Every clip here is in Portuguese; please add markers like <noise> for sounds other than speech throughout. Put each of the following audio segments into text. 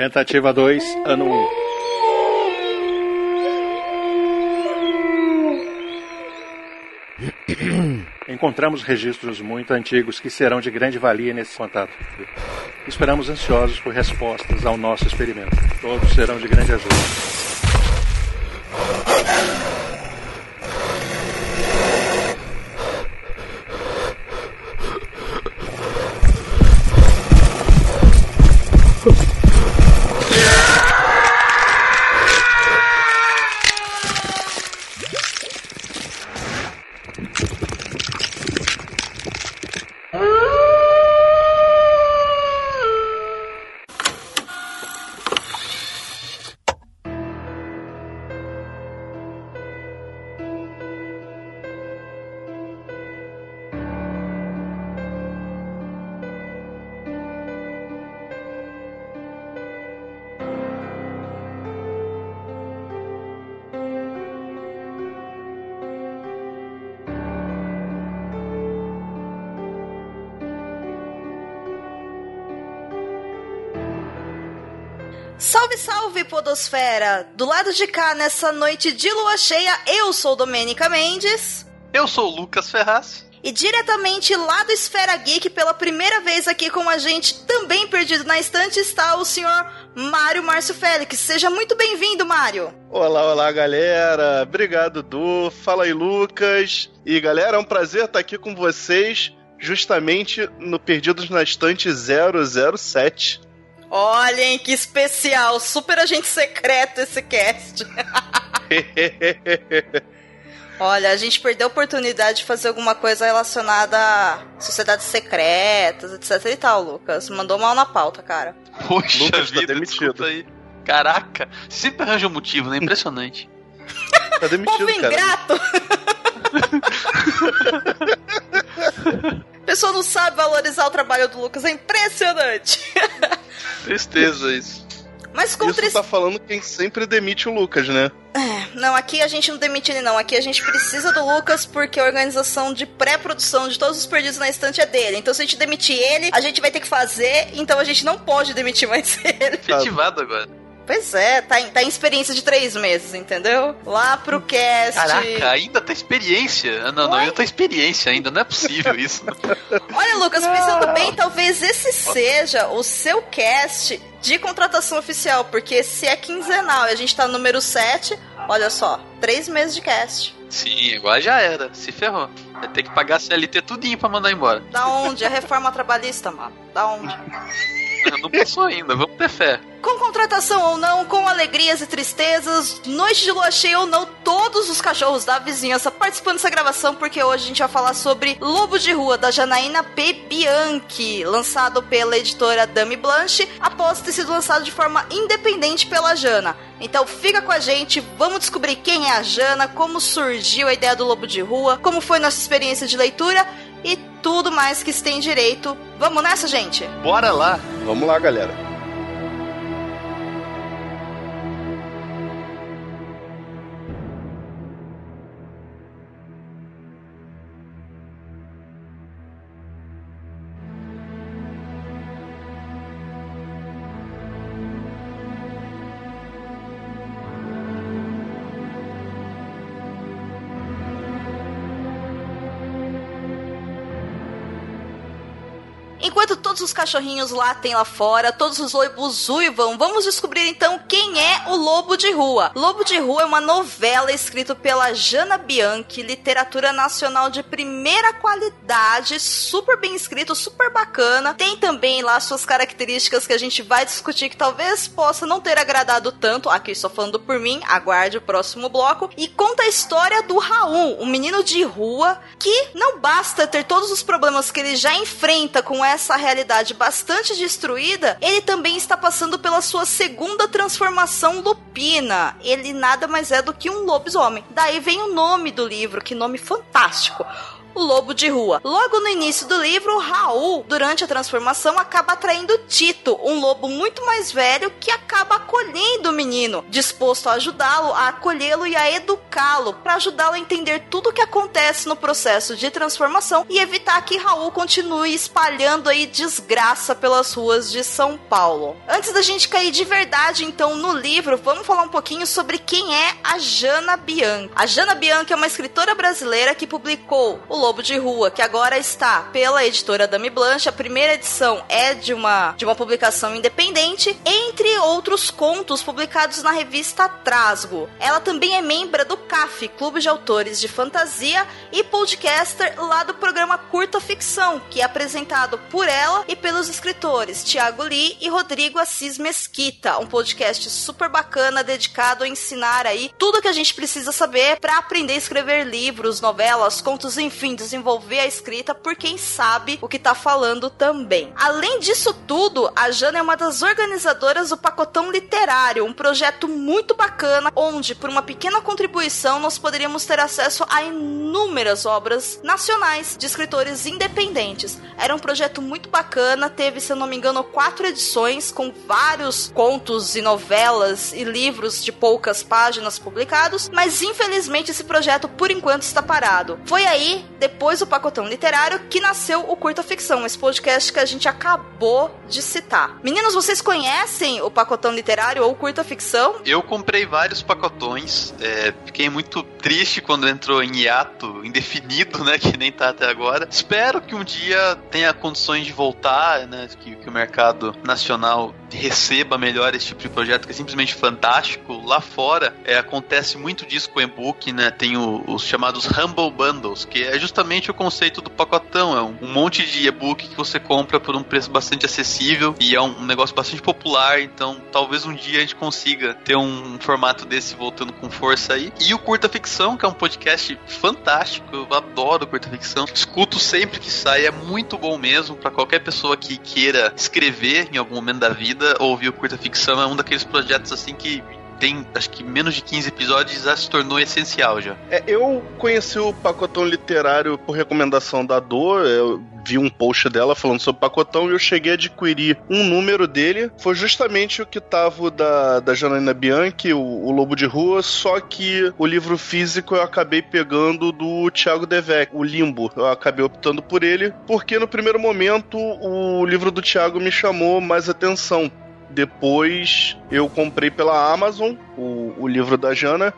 Tentativa 2, ano 1. Um. Encontramos registros muito antigos que serão de grande valia nesse contato. Esperamos ansiosos por respostas ao nosso experimento. Todos serão de grande ajuda. Podosfera. Do lado de cá, nessa noite de lua cheia, eu sou Domênica Mendes. Eu sou Lucas Ferraz. E diretamente lá do Esfera Geek, pela primeira vez aqui com a gente, também perdido na estante, está o senhor Mário Márcio Félix. Seja muito bem-vindo, Mário. Olá, olá, galera. Obrigado, Du. Fala aí, Lucas. E, galera, é um prazer estar aqui com vocês, justamente no Perdidos na Estante 007. Olhem que especial, super agente secreto esse cast. <laughs> Olha, a gente perdeu a oportunidade de fazer alguma coisa relacionada a sociedades secretas, etc e tal, Lucas. Mandou mal na pauta, cara. Poxa Lucas tá vida, tá demitido. aí. Caraca, sempre arranja um motivo, né? Impressionante. <laughs> tá demitido, Povo ingrato. <laughs> A pessoa não sabe valorizar o trabalho do Lucas, é impressionante. <laughs> Tristeza isso. Mas com Isso tá falando quem sempre demite o Lucas, né? É, não, aqui a gente não demite ele não. Aqui a gente precisa do Lucas porque a organização de pré-produção de todos os perdidos na estante é dele. Então se a gente demitir ele, a gente vai ter que fazer, então a gente não pode demitir mais <laughs> ele. Efetivado agora. Pois é, tá em, tá em experiência de três meses, entendeu? Lá pro cast. Caraca, ainda tá experiência? Ah, não, não, ainda tá experiência ainda, não é possível <laughs> isso. Olha, Lucas, pensando bem, talvez esse seja o seu cast de contratação oficial, porque se é quinzenal e a gente tá no número 7, olha só, três meses de cast. Sim, agora já era, se ferrou. Vai ter que pagar CLT tudinho pra mandar embora. Da onde? A reforma trabalhista, mano. Da onde? <laughs> <laughs> Não passou ainda, vamos ter fé. Com contratação ou não, com alegrias e tristezas, noite de lua cheia ou não, todos os cachorros da vizinhança participando dessa gravação, porque hoje a gente vai falar sobre Lobo de Rua, da Janaína P. Bianchi, lançado pela editora Dame Blanche, após ter sido lançado de forma independente pela Jana. Então fica com a gente, vamos descobrir quem é a Jana, como surgiu a ideia do Lobo de Rua, como foi nossa experiência de leitura e tudo mais que se tem direito. Vamos nessa, gente? Bora lá! Vamos lá, galera. Os cachorrinhos latem lá fora, todos os lobos uivam, vamos descobrir então quem é o Lobo de Rua. Lobo de Rua é uma novela escrita pela Jana Bianchi, literatura nacional de primeira qualidade, super bem escrito, super bacana. Tem também lá suas características que a gente vai discutir que talvez possa não ter agradado tanto. Aqui estou falando por mim, aguarde o próximo bloco. E conta a história do Raul, um menino de rua que não basta ter todos os problemas que ele já enfrenta com essa realidade bastante destruída, ele também está passando pela sua segunda transformação lupina. Ele nada mais é do que um lobisomem. Daí vem o nome do livro, que nome fantástico. O lobo de rua. Logo no início do livro, Raul, durante a transformação, acaba atraindo Tito, um lobo muito mais velho que acaba acolhendo o menino, disposto a ajudá-lo, a acolhê-lo e a educá-lo, para ajudá-lo a entender tudo o que acontece no processo de transformação e evitar que Raul continue espalhando aí desgraça pelas ruas de São Paulo. Antes da gente cair de verdade, então, no livro, vamos falar um pouquinho sobre quem é a Jana Bianchi. A Jana Bianchi é uma escritora brasileira que publicou O Lobo de Rua, que agora está pela editora Dame Blanche. A primeira edição é de uma, de uma publicação independente, entre outros contos publicados na revista Trasgo. Ela também é membro do CAF, Clube de Autores de Fantasia, e podcaster lá do programa Curta Ficção, que é apresentado por ela e pelos escritores Tiago Lee e Rodrigo Assis Mesquita, um podcast super bacana dedicado a ensinar aí tudo que a gente precisa saber para aprender a escrever livros, novelas, contos, enfim, desenvolver a escrita por quem sabe o que tá falando também. Além disso tudo, a Jana é uma das organizadoras do Pacotão Literário, um projeto muito bacana onde, por uma pequena contribuição, nós poderíamos ter acesso a inúmeras obras nacionais de escritores independentes. Era um projeto muito bacana, teve, se eu não me engano, quatro edições com vários contos e novelas e livros de poucas páginas publicados, mas infelizmente esse projeto por enquanto está parado. Foi aí, depois do Pacotão Literário, que nasceu o Curta Ficção, esse podcast que a gente acabou de citar. Meninos, vocês conhecem o Pacotão Literário ou Curta Ficção? Eu comprei vários pacotões, é, fiquei muito triste quando entrou em hiato indefinido, né, que nem tá até agora. Espero que um dia tenha condições de voltar, né, que, que o mercado nacional receba melhor esse tipo de projeto que é simplesmente fantástico. Lá fora é, acontece muito disso com o e-book, né? Tem o, os chamados Humble Bundles, que é justamente o conceito do pacotão. É um, um monte de e-book que você compra por um preço bastante acessível e é um, um, negócio bastante popular. Então, talvez um dia a gente consiga ter um formato desse voltando com força aí. E o Curta Ficção, que é um podcast fantástico. Eu adoro Curta Ficção. Escuto sempre que sai, é muito bom mesmo para qualquer pessoa que queira escrever em algum momento da vida ouvir Curta Ficção é um daqueles projetos assim que tem acho que menos de 15 episódios já se tornou essencial já. É, eu conheci o Pacotão Literário por recomendação da Dor, eu vi um post dela falando sobre Pacotão e eu cheguei a adquirir um número dele. Foi justamente o que tava da, da Janaina Bianchi, o, o Lobo de Rua, só que o livro físico eu acabei pegando do Thiago Devec, o Limbo. Eu acabei optando por ele, porque no primeiro momento o livro do Thiago me chamou mais atenção depois eu comprei pela Amazon o, o livro da Jana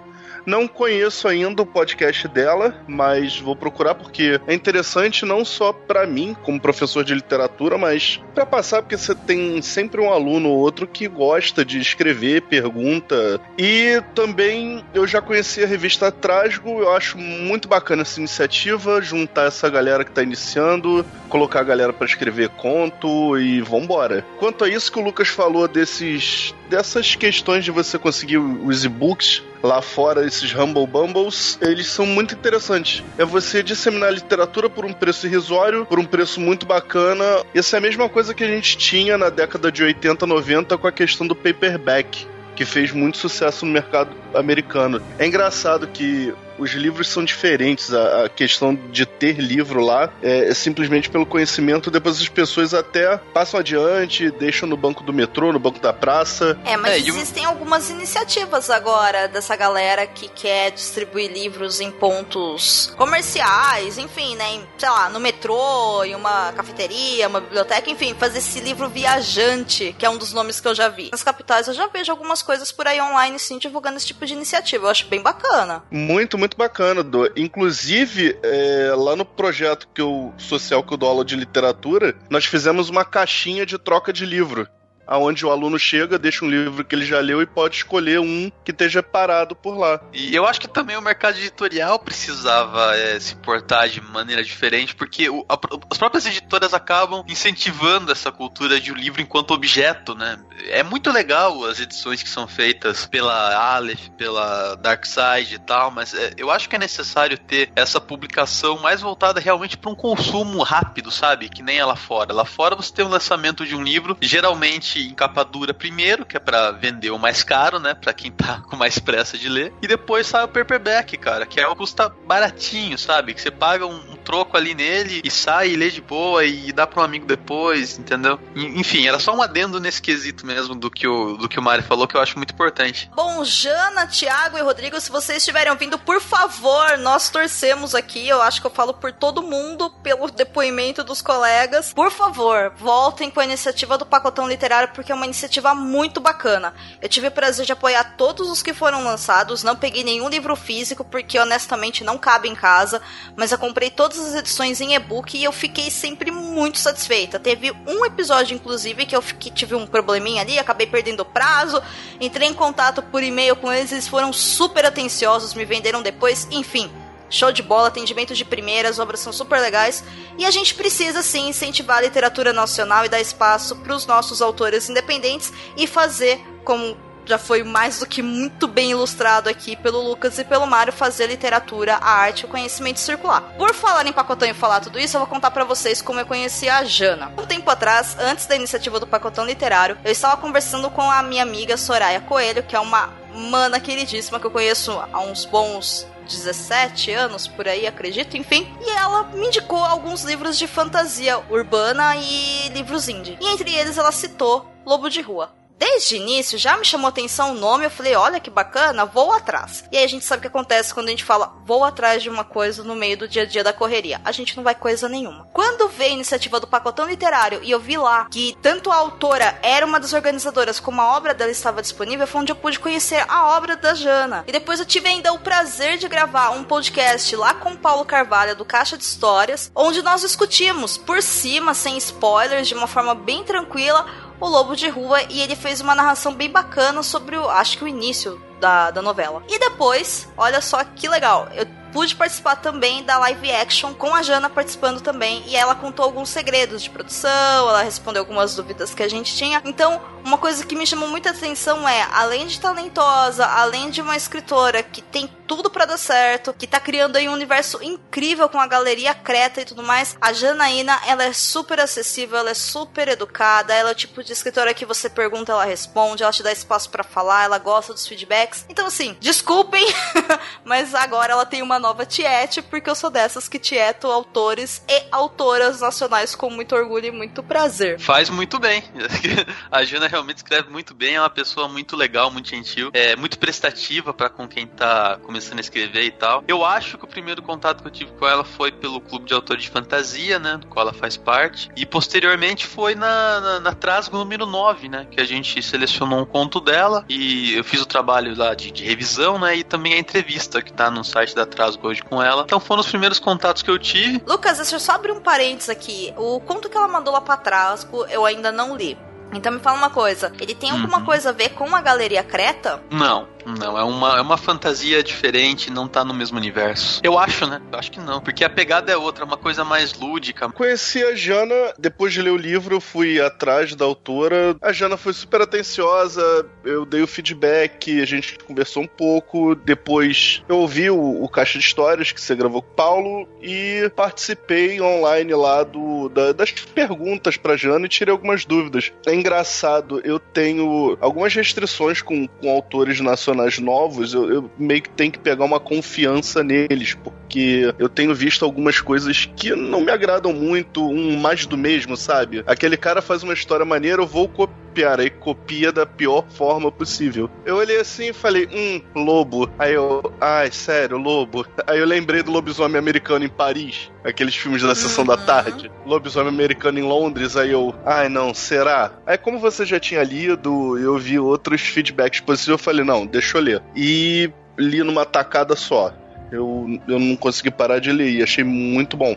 não conheço ainda o podcast dela, mas vou procurar porque é interessante não só para mim, como professor de literatura, mas para passar, porque você tem sempre um aluno ou outro que gosta de escrever, pergunta. E também eu já conheci a revista Trasgo, eu acho muito bacana essa iniciativa, juntar essa galera que tá iniciando, colocar a galera para escrever conto e vambora. Quanto a isso que o Lucas falou desses dessas questões de você conseguir os e-books lá fora, esses Humble Bumbles, eles são muito interessantes. É você disseminar literatura por um preço irrisório, por um preço muito bacana. Essa é a mesma coisa que a gente tinha na década de 80, 90 com a questão do paperback que fez muito sucesso no mercado americano. É engraçado que os livros são diferentes. A, a questão de ter livro lá é, é, simplesmente pelo conhecimento. Depois as pessoas até passam adiante, deixam no banco do metrô, no banco da praça. É, mas é, existem eu... algumas iniciativas agora dessa galera que quer distribuir livros em pontos comerciais, enfim, né? Em, sei lá, no metrô, em uma cafeteria, uma biblioteca, enfim, fazer esse livro viajante, que é um dos nomes que eu já vi. Nas capitais eu já vejo algumas coisas por aí online, sim, divulgando esse tipo de iniciativa. Eu acho bem bacana. Muito, muito bacana, do. Inclusive, é, lá no projeto que eu, social que eu dou aula de literatura, nós fizemos uma caixinha de troca de livro aonde o aluno chega, deixa um livro que ele já leu e pode escolher um que esteja parado por lá. E eu acho que também o mercado editorial precisava é, se portar de maneira diferente, porque o, a, as próprias editoras acabam incentivando essa cultura de o um livro enquanto objeto, né? É muito legal as edições que são feitas pela Aleph, pela Dark Side e tal, mas é, eu acho que é necessário ter essa publicação mais voltada realmente para um consumo rápido, sabe? Que nem ela fora. Lá fora você tem o lançamento de um livro, geralmente geralmente em capa dura primeiro, que é para vender o mais caro, né? Pra quem tá com mais pressa de ler. E depois sai o paperback, cara, que é o custa baratinho, sabe? Que você paga um, um troco ali nele e sai e lê de boa e dá para um amigo depois, entendeu? Enfim, era só um adendo nesse quesito mesmo do que o, do que o Mari falou, que eu acho muito importante. Bom, Jana, Thiago e Rodrigo, se vocês estiverem ouvindo, por favor, nós torcemos aqui, eu acho que eu falo por todo mundo, pelo depoimento dos colegas. Por favor, voltem com a iniciativa do Pacotão Literário, porque é uma iniciativa muito bacana. Eu tive o prazer de apoiar todos os que foram lançados, não peguei nenhum livro físico, porque honestamente não cabe em casa, mas eu comprei todas as edições em e-book e eu fiquei sempre muito satisfeita. Teve um episódio, inclusive, que eu fiquei, tive um probleminha ali, acabei perdendo o prazo, entrei em contato por e-mail com eles, eles foram super atenciosos, me venderam depois, enfim. Show de bola, atendimento de primeira, as obras são super legais. E a gente precisa sim incentivar a literatura nacional e dar espaço para os nossos autores independentes e fazer, como já foi mais do que muito bem ilustrado aqui pelo Lucas e pelo Mário, fazer literatura, a arte e o conhecimento circular. Por falar em Pacotão e falar tudo isso, eu vou contar para vocês como eu conheci a Jana. Um tempo atrás, antes da iniciativa do Pacotão Literário, eu estava conversando com a minha amiga Soraya Coelho, que é uma mana queridíssima que eu conheço há uns bons 17 anos por aí, acredito, enfim. E ela me indicou alguns livros de fantasia urbana e livros indie. E entre eles ela citou Lobo de Rua. Desde o início já me chamou atenção o nome, eu falei, olha que bacana, vou atrás. E aí a gente sabe o que acontece quando a gente fala, vou atrás de uma coisa no meio do dia a dia da correria. A gente não vai coisa nenhuma. Quando veio a iniciativa do Pacotão Literário e eu vi lá que tanto a autora era uma das organizadoras como a obra dela estava disponível, foi onde eu pude conhecer a obra da Jana. E depois eu tive ainda o prazer de gravar um podcast lá com o Paulo Carvalho do Caixa de Histórias, onde nós discutimos por cima, sem spoilers, de uma forma bem tranquila, o Lobo de Rua e ele fez uma narração bem bacana sobre o, acho que o início da, da novela. E depois, olha só que legal, eu pude participar também da live action com a Jana participando também e ela contou alguns segredos de produção, ela respondeu algumas dúvidas que a gente tinha. Então, uma coisa que me chamou muita atenção é, além de talentosa, além de uma escritora que tem tudo para dar certo, que tá criando aí um universo incrível com a galeria Creta e tudo mais, a Janaína, ela é super acessível, ela é super educada, ela é o tipo de escritora que você pergunta, ela responde, ela te dá espaço para falar, ela gosta dos feedbacks. Então assim, desculpem, <laughs> mas agora ela tem uma nova tiete, porque eu sou dessas que tieto autores e autoras nacionais com muito orgulho e muito prazer. Faz muito bem. <laughs> A Jana realmente escreve muito bem, é uma pessoa muito legal, muito gentil, é muito prestativa para com quem tá começando a escrever e tal. Eu acho que o primeiro contato que eu tive com ela foi pelo clube de autores de fantasia, né, do qual ela faz parte, e posteriormente foi na, na, na Trasgo número 9, né, que a gente selecionou um conto dela e eu fiz o trabalho lá de, de revisão, né, e também a entrevista que tá no site da Trasgo hoje com ela. Então foram os primeiros contatos que eu tive. Lucas, deixa eu só abrir um parênteses aqui. O conto que ela mandou lá pra trás, eu ainda não li. Então me fala uma coisa, ele tem alguma uhum. coisa a ver com a Galeria Creta? Não, não, é uma, é uma fantasia diferente, não tá no mesmo universo. Eu acho, né? Eu acho que não, porque a pegada é outra, é uma coisa mais lúdica. Conheci a Jana, depois de ler o livro, fui atrás da autora. A Jana foi super atenciosa, eu dei o feedback, a gente conversou um pouco. Depois eu ouvi o, o Caixa de Histórias que você gravou com o Paulo e participei online lá do, da, das perguntas pra Jana e tirei algumas dúvidas. É engraçado, eu tenho algumas restrições com, com autores nacionais novos, eu, eu, meio que tenho que pegar uma confiança neles, porque eu tenho visto algumas coisas que não me agradam muito, um mais do mesmo, sabe? Aquele cara faz uma história maneira, eu vou copiar, aí copia da pior forma possível. Eu olhei assim e falei, hum, lobo. Aí eu, ai, sério, lobo. Aí eu lembrei do lobisomem americano em Paris, aqueles filmes da sessão da tarde. Lobisomem americano em Londres, aí eu, ai não, será? Aí como você já tinha lido, eu vi outros feedbacks positivos, eu falei, não, deixa deixa eu ler. E li numa tacada só. Eu, eu não consegui parar de ler e achei muito bom.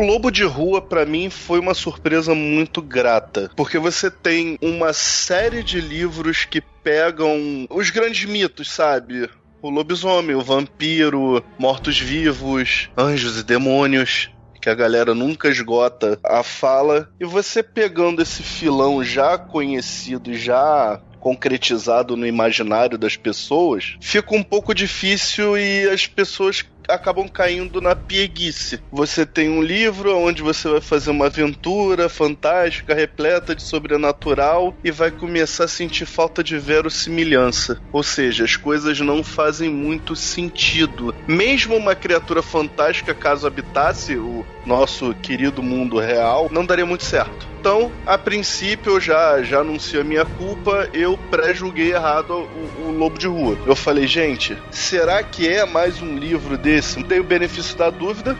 O Lobo de Rua, para mim, foi uma surpresa muito grata. Porque você tem uma série de livros que pegam os grandes mitos, sabe? O lobisomem, o vampiro, mortos-vivos, anjos e demônios que a galera nunca esgota a fala. E você pegando esse filão já conhecido, já concretizado no imaginário das pessoas, fica um pouco difícil e as pessoas acabam caindo na pieguice. Você tem um livro onde você vai fazer uma aventura fantástica, repleta de sobrenatural e vai começar a sentir falta de verossimilhança. Ou seja, as coisas não fazem muito sentido. Mesmo uma criatura fantástica, caso habitasse o nosso querido mundo real, não daria muito certo. Então, a princípio, eu já, já anuncio a minha culpa, eu pré-julguei errado o, o, Lobo de Rua. Eu falei, gente, será que é mais um livro desse? Dei o benefício da dúvida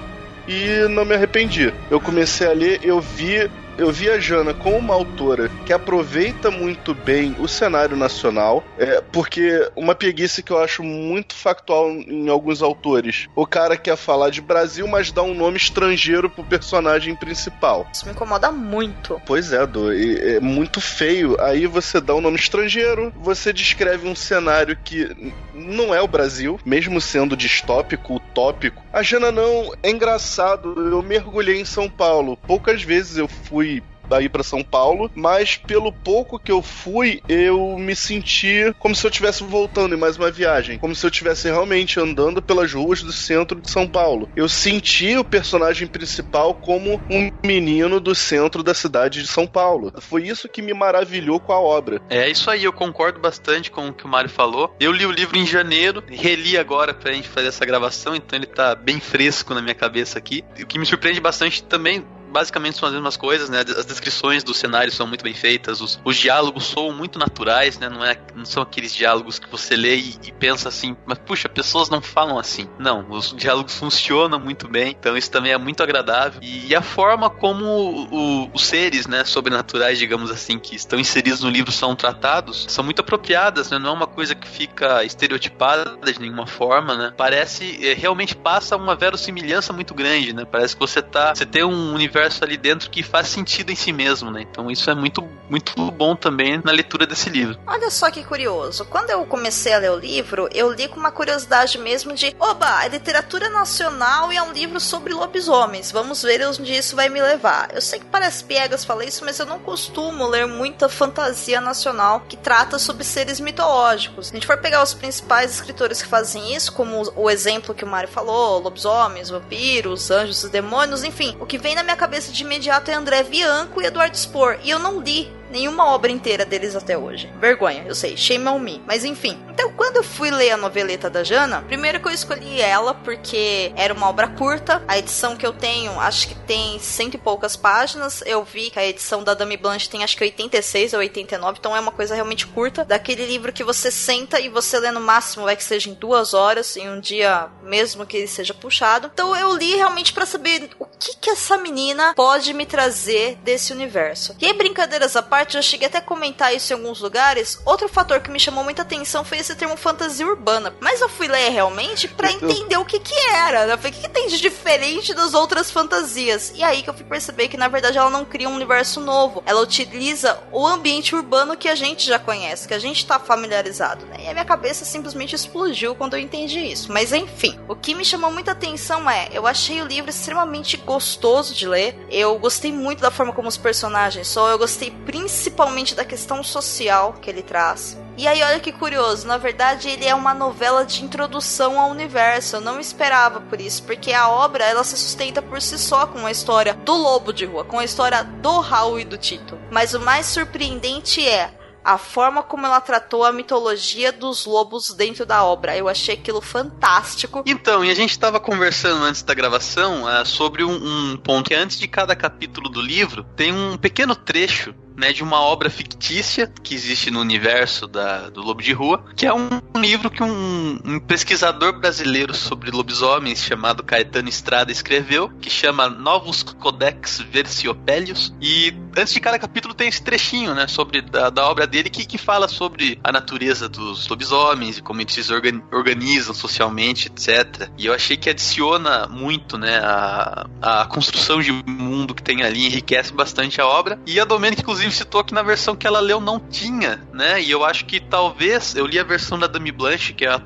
e não me arrependi. Eu comecei a ler, eu vi eu vi a Jana como uma autora que aproveita muito bem o cenário nacional, é, porque uma preguiça que eu acho muito factual em alguns autores. O cara quer falar de Brasil, mas dá um nome estrangeiro pro personagem principal. Isso me incomoda muito. Pois é, do, é muito feio. Aí você dá um nome estrangeiro, você descreve um cenário que não é o Brasil, mesmo sendo distópico, utópico. A Jana não, é engraçado, eu mergulhei em São Paulo. Poucas vezes eu fui daí para São Paulo, mas pelo pouco que eu fui, eu me senti como se eu estivesse voltando em mais uma viagem, como se eu estivesse realmente andando pelas ruas do centro de São Paulo. Eu senti o personagem principal como um menino do centro da cidade de São Paulo. Foi isso que me maravilhou com a obra. É isso aí, eu concordo bastante com o que o Mário falou. Eu li o livro em janeiro, reli agora pra gente fazer essa gravação, então ele tá bem fresco na minha cabeça aqui. O que me surpreende bastante também basicamente são as mesmas coisas, né? As descrições do cenário são muito bem feitas, os, os diálogos soam muito naturais, né? Não, é, não são aqueles diálogos que você lê e, e, pensa assim, mas puxa, pessoas não falam assim. Não, os diálogos <laughs> funcionam muito bem, então isso também é muito agradável. E, e a forma como o, o, os seres, né, sobrenaturais, digamos assim, que estão inseridos no livro são tratados, são muito apropriadas, né? Não é uma coisa que fica estereotipada de nenhuma forma, né? Parece, é, realmente passa uma verossimilhança muito grande, né? Parece que você tá, você tem um universo universo ali dentro que faz sentido em si mesmo, né? Então isso é muito, muito bom também na leitura desse livro. Olha só que curioso. Quando eu comecei a ler o livro, eu li com uma curiosidade mesmo de, oba, é literatura nacional e é um livro sobre lobisomens. Vamos ver onde isso vai me levar. Eu sei que parece piegas falar isso, mas eu não costumo ler muita fantasia nacional que trata sobre seres mitológicos. Se a gente for pegar os principais escritores que fazem isso, como o exemplo que o Mário falou, lobisomens, vampiros, anjos e demônios, enfim, o que vem na minha cabeça cabeça de imediato é André Bianco e Eduardo Spor. E eu não li nenhuma obra inteira deles até hoje. Vergonha, eu sei, shame on me. Mas enfim. Então, quando eu fui ler a noveleta da Jana, primeiro que eu escolhi ela porque era uma obra curta. A edição que eu tenho, acho que tem cento e poucas páginas. Eu vi que a edição da Dame Blanche tem acho que 86 ou 89, então é uma coisa realmente curta. Daquele livro que você senta e você lê no máximo, vai que seja em duas horas, em um dia mesmo que ele seja puxado. Então eu li realmente para saber o que que essa menina pode me trazer desse universo. E aí, brincadeiras à parte, parte, eu cheguei até a comentar isso em alguns lugares. Outro fator que me chamou muita atenção foi esse termo fantasia urbana. Mas eu fui ler realmente para entender o que que era. Né? Eu falei, o que, que tem de diferente das outras fantasias? E aí que eu fui perceber que, na verdade, ela não cria um universo novo. Ela utiliza o ambiente urbano que a gente já conhece, que a gente tá familiarizado, né? E a minha cabeça simplesmente explodiu quando eu entendi isso. Mas enfim, o que me chamou muita atenção é, eu achei o livro extremamente gostoso de ler. Eu gostei muito da forma como os personagens são, eu gostei principalmente principalmente da questão social que ele traz. E aí, olha que curioso, na verdade ele é uma novela de introdução ao universo. Eu não esperava por isso, porque a obra ela se sustenta por si só com a história do lobo de rua, com a história do Raul e do Tito. Mas o mais surpreendente é a forma como ela tratou a mitologia dos lobos dentro da obra. Eu achei aquilo fantástico. Então, e a gente estava conversando antes da gravação uh, sobre um, um, ponto que antes de cada capítulo do livro tem um pequeno trecho né, de uma obra fictícia que existe no universo da, do Lobo de Rua, que é um livro que um, um pesquisador brasileiro sobre lobisomens chamado Caetano Estrada escreveu, que chama Novos Codex Versiopélios. E antes de cada capítulo tem esse trechinho, né, sobre da, da obra dele que, que fala sobre a natureza dos lobisomens e como eles se organizam socialmente, etc. E eu achei que adiciona muito, né, a, a construção de mundo que tem ali, enriquece bastante a obra. E a Domênica, inclusive, citou que na versão que ela leu não tinha, né, e eu acho que talvez, eu li a versão da Dami Blanche, que é a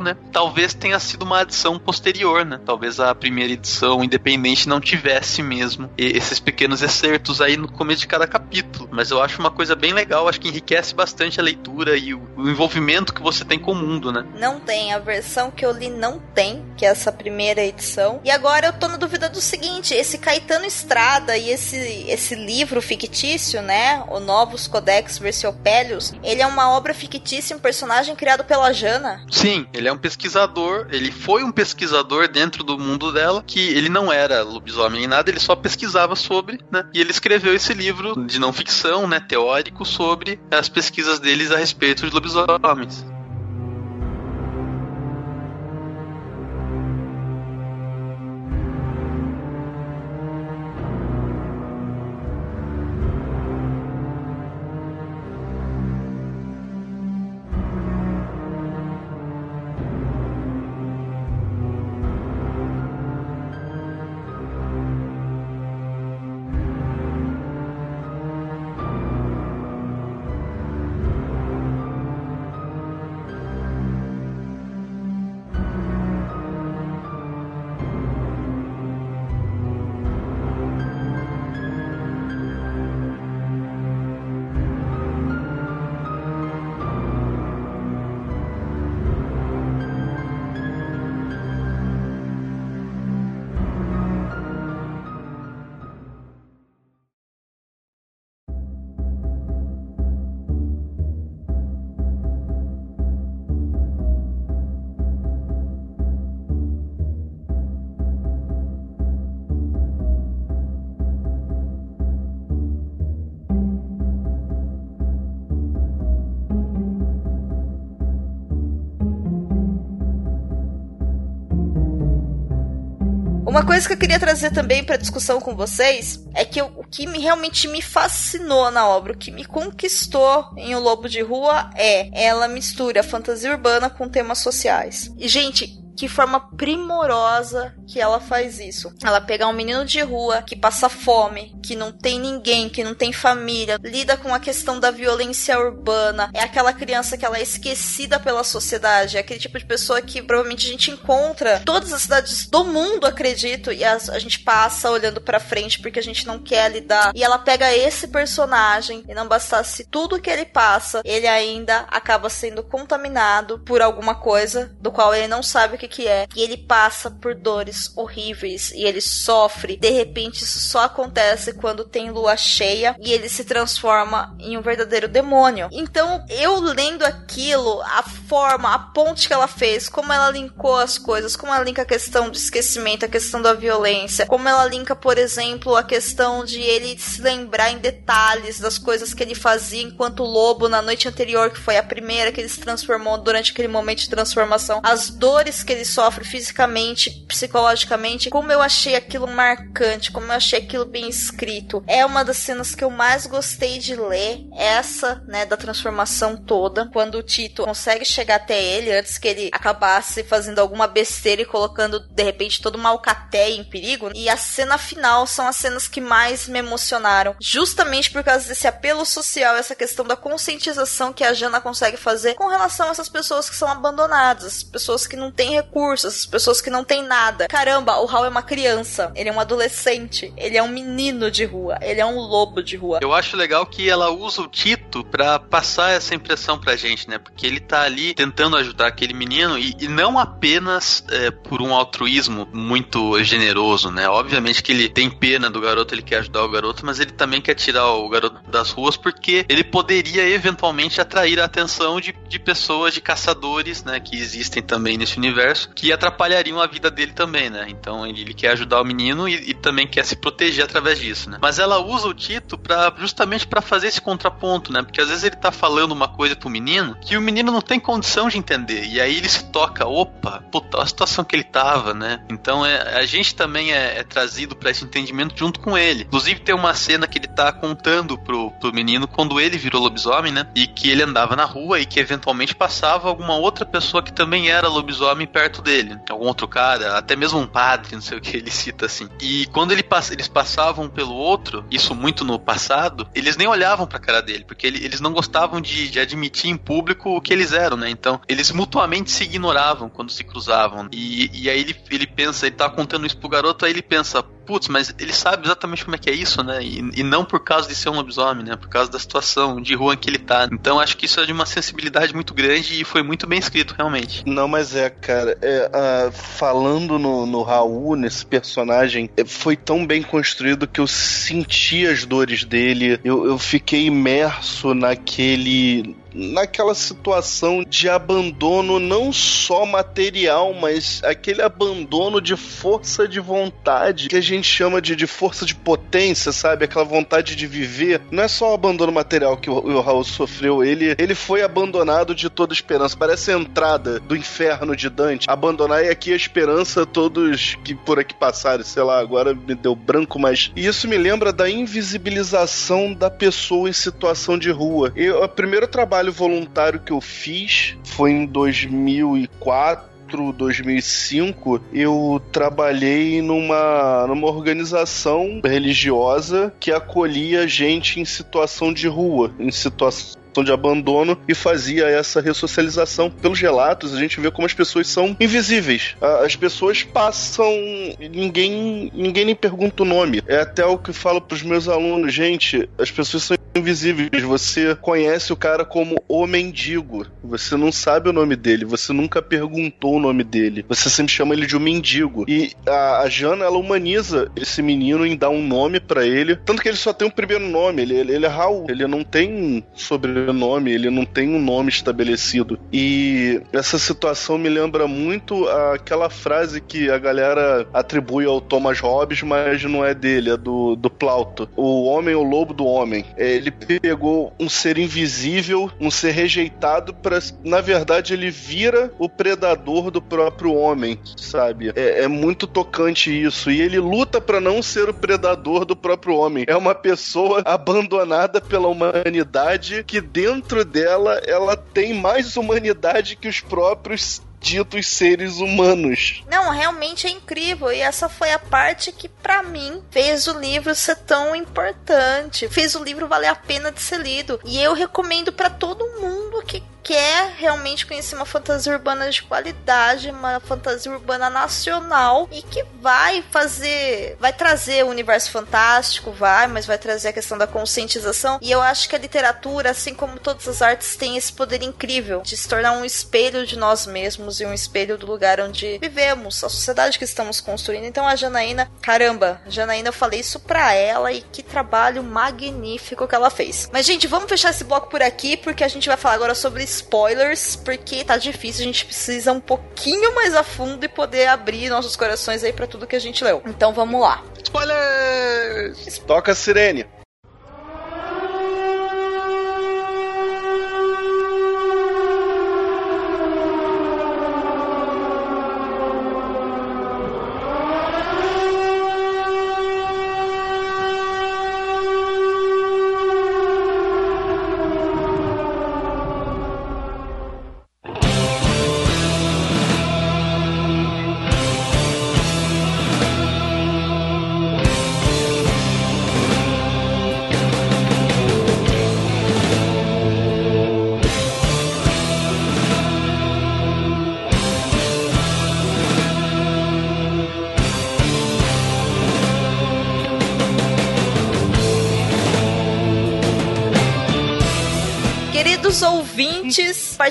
né? Talvez tenha sido uma adição posterior, né? Talvez a primeira edição independente não tivesse mesmo esses pequenos excertos aí no começo de cada capítulo. Mas eu acho uma coisa bem legal, acho que enriquece bastante a leitura e o, o envolvimento que você tem com o mundo, né? Não tem, a versão que eu li não tem, que é essa primeira edição. E agora eu tô na dúvida do seguinte, esse Caetano Estrada e esse, esse livro fictício, né? O Novos Codex Versiopélios, ele é uma obra fictícia, um personagem criado pela Jana. Sim, ele é um pesquisador, ele foi um pesquisador dentro do mundo dela, que ele não era lobisomem nem nada, ele só pesquisava sobre, né? E ele escreveu esse livro de não ficção, né, teórico, sobre as pesquisas deles a respeito de lobisomens. Uma coisa que eu queria trazer também para discussão com vocês é que eu, o que me, realmente me fascinou na obra, o que me conquistou em O Lobo de Rua é ela mistura fantasia urbana com temas sociais. E gente, que forma primorosa que ela faz isso. Ela pega um menino de rua que passa fome, que não tem ninguém, que não tem família, lida com a questão da violência urbana, é aquela criança que ela é esquecida pela sociedade, é aquele tipo de pessoa que provavelmente a gente encontra em todas as cidades do mundo, acredito, e a, a gente passa olhando para frente porque a gente não quer lidar. E ela pega esse personagem e não bastasse tudo que ele passa, ele ainda acaba sendo contaminado por alguma coisa do qual ele não sabe o que que é. E ele passa por dores horríveis e ele sofre. De repente, isso só acontece quando tem lua cheia e ele se transforma em um verdadeiro demônio. Então, eu lendo aquilo, a forma, a ponte que ela fez, como ela linkou as coisas, como ela linka a questão do esquecimento, a questão da violência, como ela linka, por exemplo, a questão de ele se lembrar em detalhes das coisas que ele fazia enquanto lobo na noite anterior, que foi a primeira que ele se transformou durante aquele momento de transformação, as dores que ele ele sofre fisicamente, psicologicamente, como eu achei aquilo marcante, como eu achei aquilo bem escrito. É uma das cenas que eu mais gostei de ler, essa, né, da transformação toda, quando o Tito consegue chegar até ele antes que ele acabasse fazendo alguma besteira e colocando de repente todo uma alcateia em perigo. E a cena final são as cenas que mais me emocionaram, justamente por causa desse apelo social, essa questão da conscientização que a Jana consegue fazer com relação a essas pessoas que são abandonadas, as pessoas que não têm recursos, pessoas que não têm nada. Caramba, o Hal é uma criança, ele é um adolescente, ele é um menino de rua, ele é um lobo de rua. Eu acho legal que ela usa o Tito para passar essa impressão pra gente, né? Porque ele tá ali tentando ajudar aquele menino e, e não apenas é, por um altruísmo muito generoso, né? Obviamente que ele tem pena do garoto, ele quer ajudar o garoto, mas ele também quer tirar o garoto das ruas porque ele poderia eventualmente atrair a atenção de, de pessoas, de caçadores, né? Que existem também nesse universo universo que atrapalhariam a vida dele também, né? Então ele, ele quer ajudar o menino e, e, também quer se proteger através disso, né? Mas ela usa o Tito para justamente para fazer esse contraponto, né? Porque às vezes ele tá falando uma coisa pro menino que o menino não tem condição de entender. E aí ele se toca, opa, puta, a situação que ele tava, né? Então é, a gente também é, é trazido para esse entendimento junto com ele. Inclusive tem uma cena que ele tá contando pro, pro menino quando ele virou lobisomem, né? E que ele andava na rua e que eventualmente passava alguma outra pessoa que também era lobisomem perto dele. Algum outro cara, até mesmo um padre, não sei o que ele cita assim. E quando ele pass eles passavam pelo outro, isso muito no passado, eles nem olhavam pra cara dele, porque ele, eles não gostavam de, de, admitir em público o que eles eram, né? Então, eles mutuamente se ignoravam quando se cruzavam. E, e aí ele, ele pensa, ele tá contando isso pro garoto, aí ele pensa, putz, mas ele sabe exatamente como é que é isso, né? E, e, não por causa de ser um lobisomem, né? Por causa da situação de rua em que ele tá. Então acho que isso é de uma sensibilidade muito grande e foi muito bem escrito, realmente. Não, mas é, cara, é, falando no, no Raul, nesse personagem, é, foi tão bem construído que eu senti as dores dele, eu, eu fiquei imerso naquele naquela situação de abandono não só material, mas aquele abandono de força de vontade que a gente chama de, de força de potência, sabe? Aquela vontade de viver. Não é só o abandono material que o, o Raul sofreu, ele, ele foi abandonado de toda esperança. Parece a entrada do inferno de Dante. Abandonar e aqui a esperança, todos que por aqui passaram, sei lá, agora me deu branco, mas isso me lembra da invisibilização da pessoa em situação de rua. Eu, o primeiro trabalho trabalho voluntário que eu fiz foi em 2004 2005, eu trabalhei numa, numa organização religiosa que acolhia gente em situação de rua, em situação de abandono e fazia essa ressocialização. Pelos relatos, a gente vê como as pessoas são invisíveis. As pessoas passam, ninguém, ninguém nem pergunta o nome. É até o que falo para os meus alunos, gente, as pessoas são invisíveis. Você conhece o cara como o mendigo. Você não sabe o nome dele, você nunca perguntou o nome dele. Você sempre chama ele de um mendigo. E a, a Jana, ela humaniza esse menino em dar um nome para ele. Tanto que ele só tem um primeiro nome, ele, ele, ele é Raul. Ele não tem sobrenome, ele não tem um nome estabelecido. E essa situação me lembra muito aquela frase que a galera atribui ao Thomas Hobbes, mas não é dele, é do, do Plauto. O homem é o lobo do homem. É, ele pegou um ser invisível, um ser rejeitado, para na verdade ele vira o predador do próprio homem, sabe? É, é muito tocante isso. E ele luta para não ser o predador do próprio homem. É uma pessoa abandonada pela humanidade que dentro dela ela tem mais humanidade que os próprios ditos seres humanos. Não, realmente é incrível. E essa foi a parte que, para mim, fez o livro ser tão importante. Fez o livro valer a pena de ser lido. E eu recomendo para todo mundo que quer realmente conhecer uma fantasia urbana de qualidade, uma fantasia urbana nacional e que vai fazer, vai trazer o universo fantástico, vai, mas vai trazer a questão da conscientização. E eu acho que a literatura, assim como todas as artes, tem esse poder incrível de se tornar um espelho de nós mesmos e um espelho do lugar onde vivemos, a sociedade que estamos construindo. Então a Janaína, caramba, Janaína, eu falei isso pra ela e que trabalho magnífico que ela fez. Mas gente, vamos fechar esse bloco por aqui porque a gente vai falar agora sobre spoilers, porque tá difícil, a gente precisa um pouquinho mais a fundo e poder abrir nossos corações aí para tudo que a gente leu. Então vamos lá. Spoilers! Toca a sirene.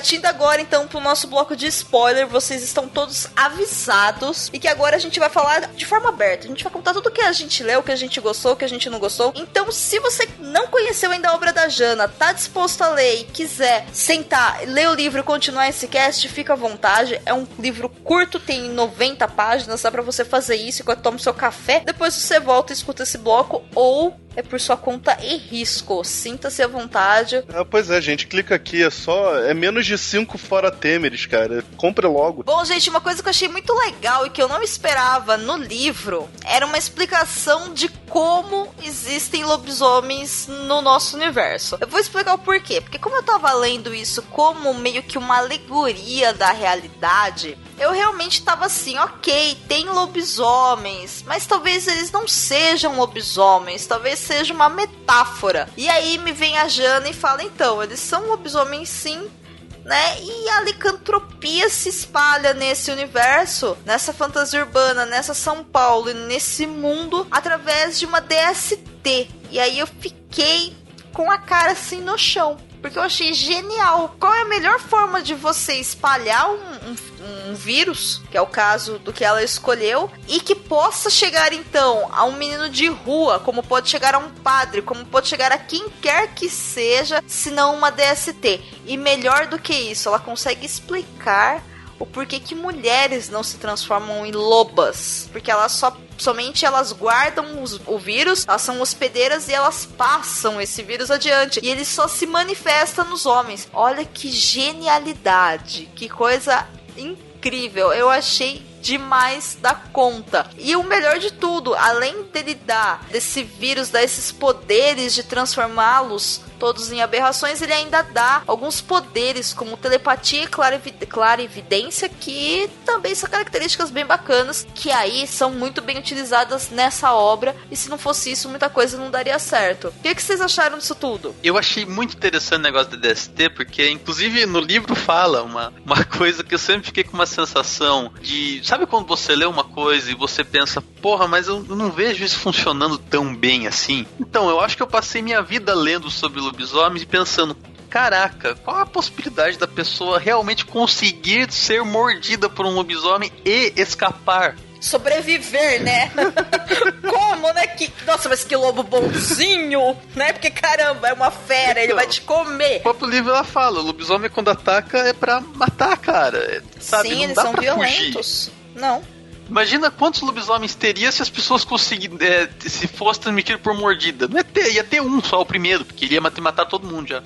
Partindo agora então pro nosso bloco de spoiler, vocês estão todos avisados e que agora a gente vai falar de forma aberta. A gente vai contar tudo o que a gente leu, o que a gente gostou, o que a gente não gostou. Então, se você não conheceu ainda a obra da Jana, tá disposto a ler e quiser sentar, ler o livro e continuar esse cast, fica à vontade. É um livro curto, tem 90 páginas, dá pra você fazer isso enquanto toma o seu café. Depois você volta e escuta esse bloco ou é por sua conta e risco. Sinta-se à vontade. Ah, pois é, gente, clica aqui, é só. É menos de 5 fora Temeres, cara. Compre logo. Bom, gente, uma coisa que eu achei muito legal e que eu não esperava no livro era uma explicação de como existem lobisomens no nosso universo. Eu vou explicar o porquê. Porque, como eu tava lendo isso como meio que uma alegoria da realidade, eu realmente tava assim, ok, tem lobisomens, mas talvez eles não sejam lobisomens, talvez seja uma metáfora. E aí me vem a Jana e fala: então, eles são lobisomens sim, né? E a licantropia se espalha nesse universo, nessa fantasia urbana, nessa São Paulo e nesse mundo através de uma DST. E aí eu fiquei com a cara assim no chão. Porque eu achei genial. Qual é a melhor forma de você espalhar um, um, um, vírus, que é o caso do que ela escolheu, e que possa chegar então a um menino de rua, como pode chegar a um padre, como pode chegar a quem quer que seja, se não uma DST. E melhor do que isso, ela consegue explicar o porquê que mulheres não se transformam em lobas. Porque elas só somente elas guardam os, o vírus, elas são hospedeiras e elas passam esse vírus adiante. E ele só se manifesta nos homens. Olha que genialidade, que coisa incrível. Eu achei demais da conta. E o melhor de tudo, além dele dar desse vírus, dar esses poderes de transformá-los todos em aberrações, ele ainda dá alguns poderes, como telepatia e clarividência, que também são características bem bacanas, que aí são muito bem utilizadas nessa obra, e se não fosse isso, muita coisa não daria certo. O que, que vocês acharam disso tudo? Eu achei muito interessante o negócio da DST, porque inclusive no livro fala uma, uma coisa que eu sempre fiquei com uma sensação de. Sabe quando você lê uma coisa e você pensa, porra, mas eu não vejo isso funcionando tão bem assim? Então, eu acho que eu passei minha vida lendo sobre lobisomens e pensando, caraca, qual a possibilidade da pessoa realmente conseguir ser mordida por um lobisomem e escapar? sobreviver, né? <laughs> Como, né? Que, nossa, mas que lobo bonzinho, né? Porque caramba, é uma fera, então, ele vai te comer. O próprio livro ela fala: o lobisomem quando ataca é pra matar, cara. Sabe? Sim, Não eles são violentos. Fugir. Não. Imagina quantos lobisomens teria se as pessoas conseguissem. É, se fosse transmitido por mordida. Não ia ter, ia ter um só, o primeiro, porque ele ia matar todo mundo já.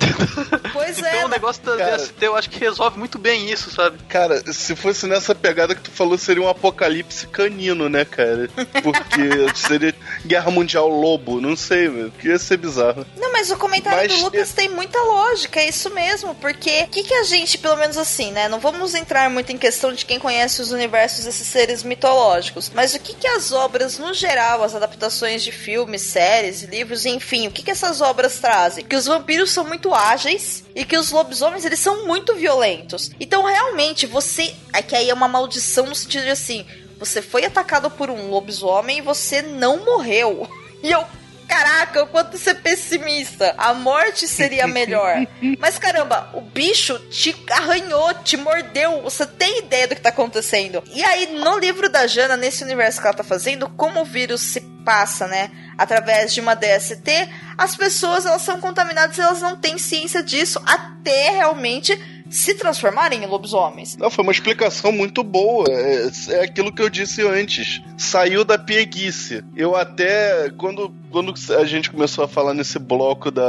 <laughs> Pois então, é. Então o negócio da cara, DST eu acho que resolve muito bem isso, sabe? Cara, se fosse nessa pegada que tu falou, seria um apocalipse canino, né, cara? Porque <laughs> seria Guerra Mundial Lobo, não sei, velho. Que ia ser bizarro. Não, mas o comentário mas, do Lucas tem muita lógica, é isso mesmo. Porque o que, que a gente, pelo menos assim, né? Não vamos entrar muito em questão de quem conhece os universos desses seres mitológicos. Mas o que, que as obras, no geral, as adaptações de filmes, séries, livros, enfim, o que, que essas obras trazem? Que os vampiros são muito ágeis e que os lobisomens eles são muito violentos. Então realmente você, é que aí é uma maldição no sentido de assim, você foi atacado por um lobisomem e você não morreu. <laughs> E eu caraca, o quanto você é pessimista. A morte seria <laughs> melhor. Mas caramba, o bicho te arranhou, te mordeu. Você tem ideia do que tá acontecendo. E aí, no livro da Jana, nesse universo que ela tá fazendo, como o vírus se passa, né? Através de uma DST, as pessoas elas são contaminadas e elas não têm ciência disso até realmente se transformarem em lobisomens. Não, foi uma explicação muito boa. É, é aquilo que eu disse antes. Saiu da pieguice. Eu até, quando, quando a gente começou a falar nesse bloco da,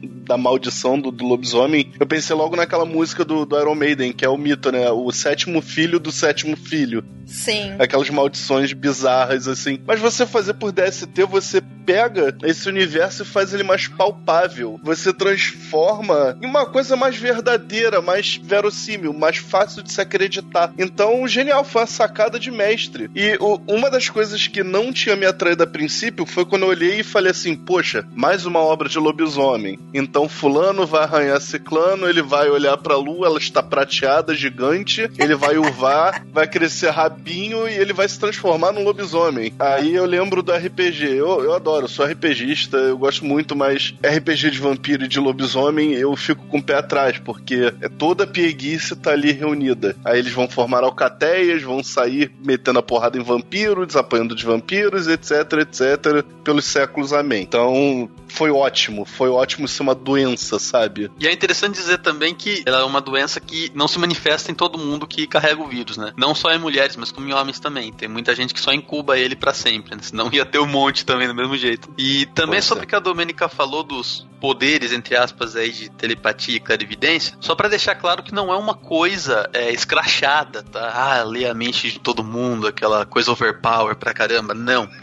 da maldição do, do lobisomem, eu pensei logo naquela música do, do Iron Maiden, que é o mito, né? O sétimo filho do sétimo filho. Sim. Aquelas maldições bizarras, assim. Mas você fazer por DST, você pega esse universo e faz ele mais palpável. Você transforma em uma coisa mais verdadeira, mais verossímil, mais fácil de se acreditar. Então, genial, foi uma sacada de mestre. E o, uma das coisas que não tinha me atraído a princípio foi quando eu olhei e falei assim: poxa, mais uma obra de lobisomem. Então fulano vai arranhar ciclano, ele vai olhar pra lua, ela está prateada, gigante, ele vai uvar, <laughs> vai crescer rabinho e ele vai se transformar num lobisomem. Aí eu lembro do RPG. Eu, eu adoro, sou RPGista, eu gosto muito, mas RPG de vampiro e de lobisomem eu fico com o pé atrás, porque é toda a pieguice tá ali reunida. Aí eles vão formar alcateias, vão sair metendo a porrada em vampiros, desapanhando de vampiros, etc, etc, pelos séculos amém. Então, foi ótimo, foi ótimo uma doença, sabe? E é interessante dizer também que ela é uma doença que não se manifesta em todo mundo que carrega o vírus, né? Não só em mulheres, mas como em homens também. Tem muita gente que só incuba ele para sempre, né? senão ia ter um monte também do mesmo jeito. E também Pode sobre o que a Domênica falou dos poderes, entre aspas, aí de telepatia e clarividência, só para deixar claro que não é uma coisa é, escrachada, tá? Ah, ler a mente de todo mundo, aquela coisa overpower pra caramba. Não. <laughs>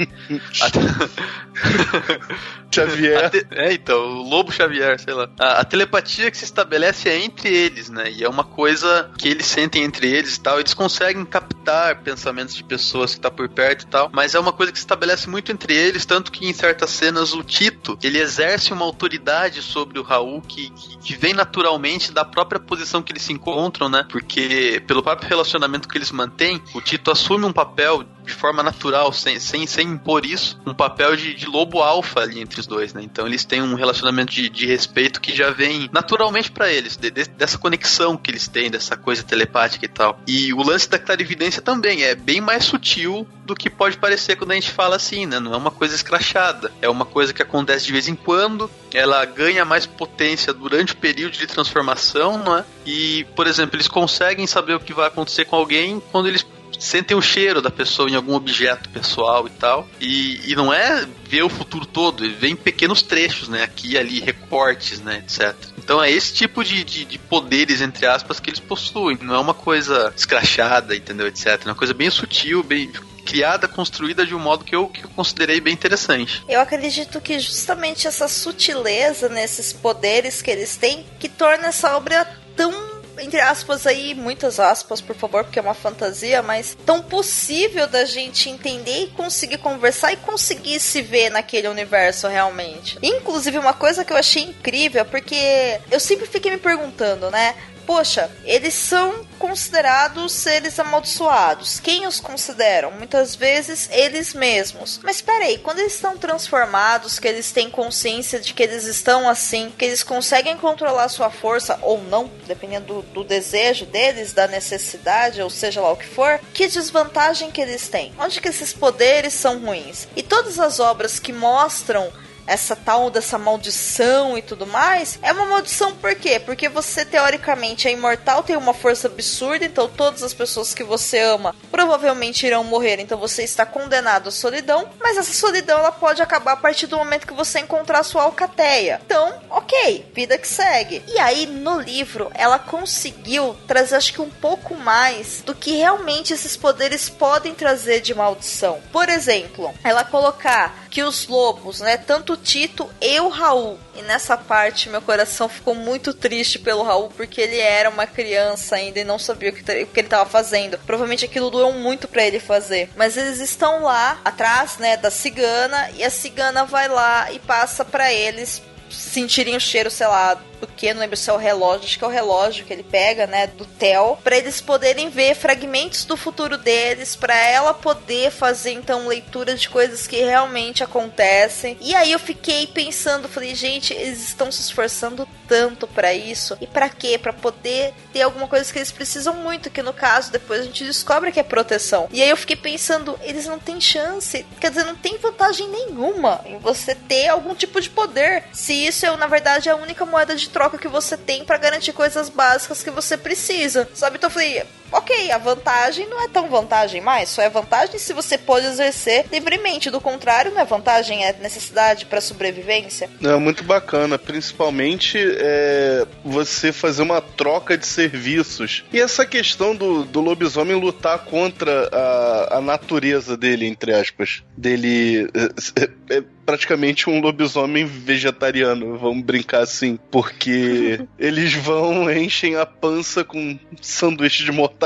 <laughs> Xavier. Te... É, então, o Lobo Xavier, sei lá. A, a, telepatia que se estabelece é entre eles, né? E é uma coisa que eles sentem entre eles e tal. Eles conseguem captar pensamentos de pessoas que tá por perto e tal, mas é uma coisa que se estabelece muito entre eles, tanto que em certas cenas o Tito, ele exerce uma autoridade sobre o Raul que, que, que vem naturalmente da própria posição que eles se encontram, né? Porque pelo próprio relacionamento que eles mantêm, o Tito assume um papel de forma natural, sem, sem, sem impor isso, um papel de, de lobo alfa ali entre os dois, né? Então eles têm um relacionamento de, de respeito que já vem naturalmente para eles, de, de, dessa conexão que eles têm, dessa coisa telepática e tal. E o lance da clarividência também é bem mais sutil do que pode parecer quando a gente fala assim, né? Não é uma coisa escrachada, é uma coisa que acontece de vez em quando, ela ganha mais potência durante o período de transformação, não é? E, por exemplo, eles conseguem saber o que vai acontecer com alguém quando eles sentem o cheiro da pessoa em algum objeto pessoal e tal. E, e não é ver o futuro todo, ele vem em pequenos trechos, né? Aqui e ali, recortes, né? Etc. Então é esse tipo de, de, de, poderes, entre aspas, que eles possuem. Não é uma coisa escrachada, entendeu? Etc. É uma coisa bem sutil, bem criada, construída de um modo que eu, que eu considerei bem interessante. Eu acredito que justamente essa sutileza nesses poderes que eles têm que torna essa obra tão entre aspas aí, muitas aspas, por favor, porque é uma fantasia, mas tão possível da gente entender e conseguir conversar e conseguir se ver naquele universo realmente. Inclusive, uma coisa que eu achei incrível, porque eu sempre fiquei me perguntando, né? Poxa, eles são considerados seres amaldiçoados. Quem os consideram? Muitas vezes eles mesmos. Mas peraí, quando eles estão transformados, que eles têm consciência de que eles estão assim, que eles conseguem controlar sua força ou não, dependendo do, do desejo deles, da necessidade, ou seja lá o que for, que desvantagem que eles têm? Onde que esses poderes são ruins? E todas as obras que mostram essa tal dessa maldição e tudo mais, é uma maldição por quê? Porque você teoricamente é imortal, tem uma força absurda, então todas as pessoas que você ama provavelmente irão morrer, então você está condenado à solidão, mas essa solidão ela pode acabar a partir do momento que você encontrar sua alcateia. Então, ok, vida que segue. E aí no livro ela conseguiu trazer acho que um pouco mais do que realmente esses poderes podem trazer de maldição. Por exemplo, ela colocar que os lobos, né, tanto Tito e o Raul. E nessa parte meu coração ficou muito triste pelo Raul porque ele era uma criança ainda e não sabia o que, o que ele estava fazendo. Provavelmente aquilo doeu muito para ele fazer. Mas eles estão lá atrás, né, da cigana e a cigana vai lá e passa para eles sentirem o cheiro, sei lá, porque não lembro se é o relógio, acho que é o relógio que ele pega, né, do Theo, para eles poderem ver fragmentos do futuro deles, para ela poder fazer então leitura de coisas que realmente acontecem. E aí eu fiquei pensando, falei, gente, eles estão se esforçando tanto para isso. E para quê? Para poder ter alguma coisa que eles precisam muito, que no caso depois a gente descobre que é proteção. E aí eu fiquei pensando, eles não têm chance, quer dizer, não tem vantagem nenhuma em você ter algum tipo de poder. Se isso é, na verdade, a única moeda de de troca que você tem para garantir coisas básicas que você precisa. Sabe? Então eu falei, ok, a vantagem não é tão vantagem mais, só é vantagem se você pode exercer livremente. Do contrário, não é vantagem, é necessidade para sobrevivência. É muito bacana, principalmente é, você fazer uma troca de serviços. E essa questão do, do lobisomem lutar contra a, a natureza dele, entre aspas. Dele é, é praticamente um lobisomem vegetariano, vamos brincar assim. Porque <laughs> eles vão, enchem a pança com sanduíche de mortadela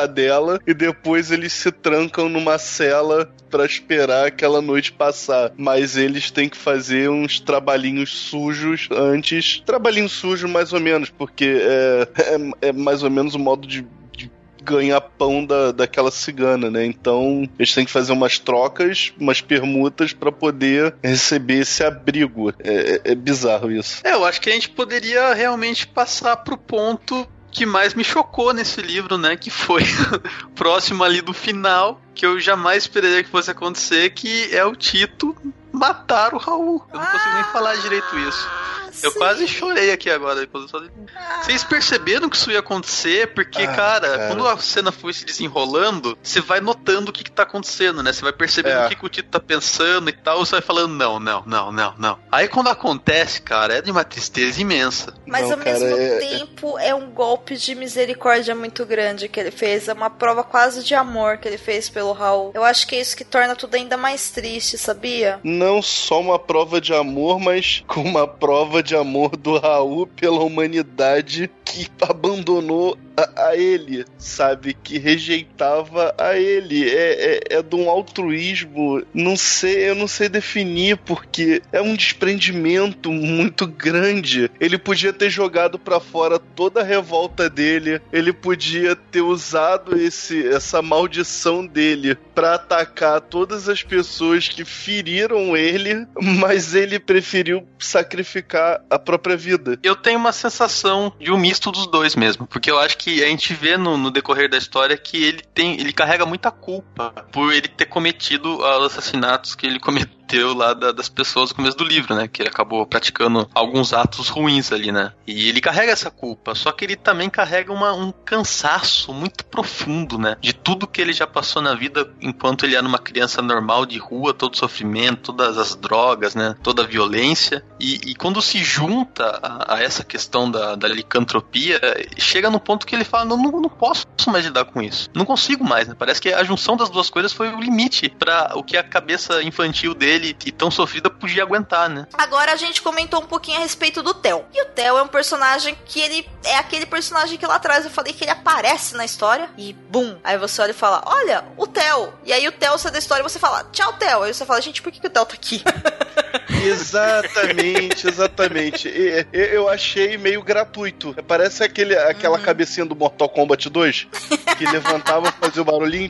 e depois eles se trancam numa cela para esperar aquela noite passar. Mas eles têm que fazer uns trabalhinhos sujos antes. Trabalhinho sujo, mais ou menos, porque é, é, é mais ou menos o modo de ganhar pão da, daquela cigana, né? Então eles têm que fazer umas trocas, umas permutas para poder receber esse abrigo. É, é, é bizarro isso. É, eu acho que a gente poderia realmente passar pro ponto que mais me chocou nesse livro, né? Que foi <laughs> próximo ali do final, que eu jamais esperaria que fosse acontecer, que é o Tito matar o Raul. Eu não consigo nem falar direito isso. Eu quase chorei aqui agora. Ah. Vocês perceberam que isso ia acontecer? Porque, ah, cara, cara, quando a cena foi se desenrolando, você vai notando o que, que tá acontecendo, né? Você vai percebendo é. o que, que o Tito tá pensando e tal. Você vai falando, não, não, não, não, não. Aí quando acontece, cara, é de uma tristeza imensa. Mas não, ao cara, mesmo é... tempo é um golpe de misericórdia muito grande que ele fez. É uma prova quase de amor que ele fez pelo Raul. Eu acho que é isso que torna tudo ainda mais triste, sabia? Não só uma prova de amor, mas com uma prova de amor do Raul pela humanidade que abandonou a, a ele, sabe? Que rejeitava a ele. É, é, é de um altruísmo, não sei, eu não sei definir, porque é um desprendimento muito grande. Ele podia ter jogado para fora toda a revolta dele, ele podia ter usado esse, essa maldição dele para atacar todas as pessoas que feriram ele, mas ele preferiu sacrificar a própria vida. Eu tenho uma sensação de um misto dos dois mesmo, porque eu acho que a gente vê no, no decorrer da história que ele tem, ele carrega muita culpa por ele ter cometido os assassinatos que ele <laughs> cometeu cometeu lá da, das pessoas no começo do livro, né? Que ele acabou praticando alguns atos ruins ali, né? E ele carrega essa culpa, só que ele também carrega uma, um cansaço muito profundo, né? De tudo que ele já passou na vida enquanto ele era uma criança normal de rua, todo sofrimento, todas as drogas, né? Toda a violência. E, e quando se junta a, a, essa questão da, da licantropia, chega no ponto que ele fala: não, não, não posso mais lidar com isso. Não consigo mais, né? Parece que a junção das duas coisas foi o limite para o que a cabeça infantil dele dele e tão sofrida podia aguentar, né? Agora a gente comentou um pouquinho a respeito do Theo. E o Theo é um personagem que ele é aquele personagem que lá atrás eu falei que ele aparece na história e bum, aí você olha e fala: "Olha, o Theo". E aí o Theo sai da história e você fala: "Tchau, Theo". Aí você fala: "Gente, por que, que o Theo tá aqui?" <laughs> exatamente, exatamente. E, eu achei meio gratuito. Parece aquele, aquela uhum. cabecinha do Mortal Kombat 2 que levantava, fazia o barulhinho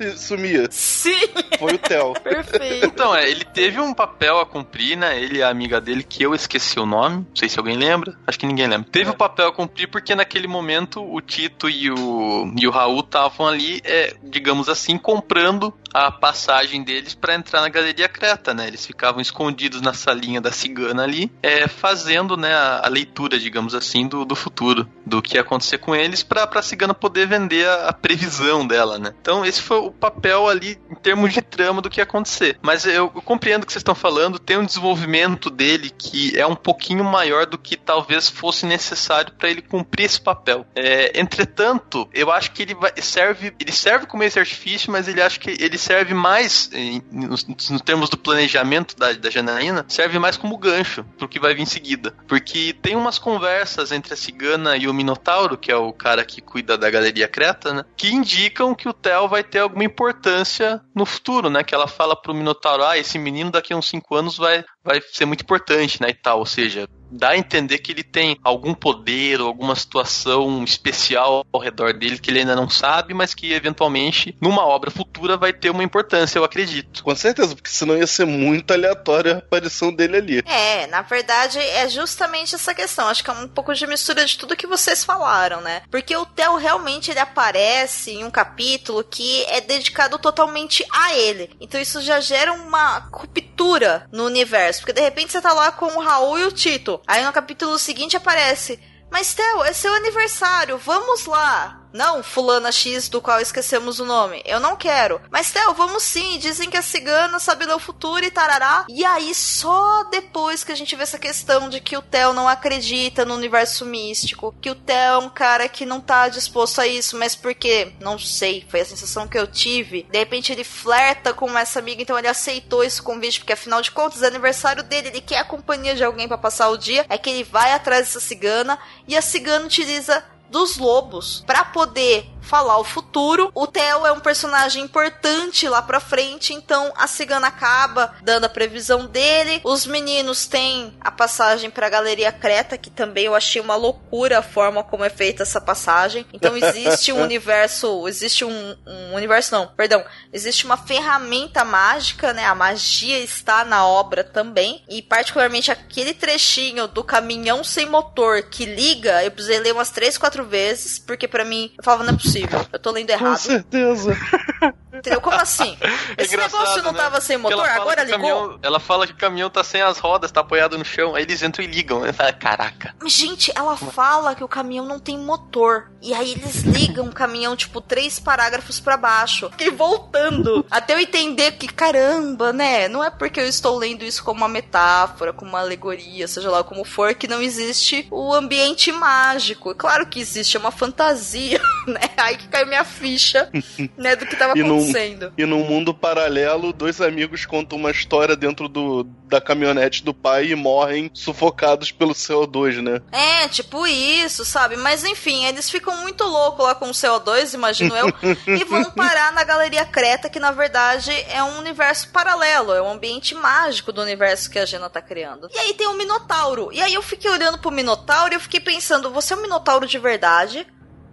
e sumia. Sim. Foi o Theo. Perfeito. Então, é, ele teve um papel a cumprir, né? Ele e a amiga dele, que eu esqueci o nome. Não sei se alguém lembra. Acho que ninguém lembra. Teve o é. um papel a cumprir porque naquele momento o Tito e o, e o Raul estavam ali, é, digamos assim, comprando a passagem deles para entrar na Galeria Creta, né? Eles ficavam escondidos na salinha da cigana ali, é, fazendo né, a, a leitura, digamos assim, do, do futuro, do que ia acontecer com eles, para a cigana poder vender a, a, previsão dela, né? Então, esse foi o papel ali em termos de trama do que ia acontecer. Mas eu, eu compreendo o que vocês estão falando, tem um desenvolvimento dele que é um pouquinho maior do que talvez fosse necessário para ele cumprir esse papel. É, entretanto, eu acho que ele vai, serve, ele serve como esse artifício, mas ele acha que ele serve mais, em, nos, nos, termos do planejamento da, da Janaína, serve mais como gancho pro que vai vir em seguida. Porque tem umas conversas entre a cigana e o Minotauro, que é o cara que cuida da galeria Creta, né? Que indicam que o Theo vai ter alguma importância no futuro, né? Que ela fala pro Minotauro, ah, esse menino daqui a uns 5 anos vai, vai ser muito importante, né? E tal. Ou seja, dá a entender que ele tem algum poder ou alguma situação especial ao redor dele que ele ainda não sabe, mas que eventualmente numa obra futura vai ter uma importância, eu acredito. Com certeza, porque senão ia ser muito aleatória a aparição dele ali. É, na verdade é justamente essa questão. Acho que é um pouco de mistura de tudo que vocês falaram, né? Porque o Theo realmente ele aparece em um capítulo que é dedicado totalmente a ele. Então isso já gera uma ruptura no universo, porque de repente você tá lá com o Raul e o Tito. Aí no capítulo seguinte aparece: Mas Theo, é seu aniversário, vamos lá. Não, fulana X do qual esquecemos o nome. Eu não quero. Mas, Theo, vamos sim. Dizem que a cigana sabe ler o futuro e tarará. E aí, só depois que a gente vê essa questão de que o Theo não acredita no universo místico, que o Theo é um cara que não tá disposto a isso, mas porque, não sei, foi a sensação que eu tive. De repente ele flerta com essa amiga, então ele aceitou esse convite, porque afinal de contas é aniversário dele, ele quer a companhia de alguém para passar o dia. É que ele vai atrás dessa cigana e a cigana utiliza dos lobos para poder falar o futuro. O Theo é um personagem importante lá pra frente, então a cigana acaba dando a previsão dele. Os meninos têm a passagem pra Galeria Creta, que também eu achei uma loucura a forma como é feita essa passagem. Então existe um <laughs> universo, existe um, um universo não, perdão, existe uma ferramenta mágica, né? A magia está na obra também, e particularmente aquele trechinho do caminhão sem motor que liga, eu precisei ler umas três, quatro vezes, porque para mim eu falava não é possível possível. Eu tô lendo errado. Com certeza. <laughs> Entendeu? Como assim? <laughs> É Esse negócio não né? tava sem motor, agora ligou? caminhão- ela fala que o caminhão tá sem as rodas, tá apoiado no chão. Aí eles entram e ligam. né? Fala, Caraca. Mas, Gente, ela fala que o caminhão não tem motor. E aí eles ligam o caminhão, tipo, três parágrafos pra baixo. Fiquei voltando. até eu entender que, caramba, né? Não é porque eu estou lendo isso como uma metáfora, como uma alegoria, seja lá como for, que não existe o ambiente mágico. Claro que existe, é uma fantasia, <laughs> né? Aí que caiu minha ficha, né, do que tava não- acontecendo. E num mundo paralelo, dois amigos contam uma história dentro do, da caminhonete do pai e morrem sufocados pelo CO2, né? É, tipo isso, sabe? Mas enfim, eles ficam muito loucos lá com o CO2, imagino eu, e vão <laughs> parar na Galeria Creta, que na verdade é um universo paralelo, é um ambiente mágico do universo que a Gena tá criando. E aí tem o Minotauro. E aí eu fiquei olhando pro Minotauro e eu fiquei pensando, você é um Minotauro de verdade?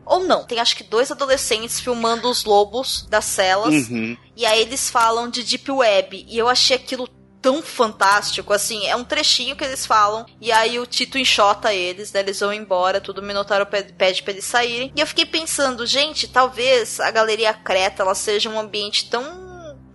Ou não? Tem acho que dois adolescentes filmando os lobos das celas. Uhum. E aí eles falam de Deep Web. E eu achei aquilo tão fantástico, assim, é um trechinho que eles falam, e aí o Tito enxota eles, né, eles vão embora, tudo o Minotauro pe- pede pra eles saírem, e eu fiquei pensando, gente, talvez a Galeria Creta, ela seja um ambiente tão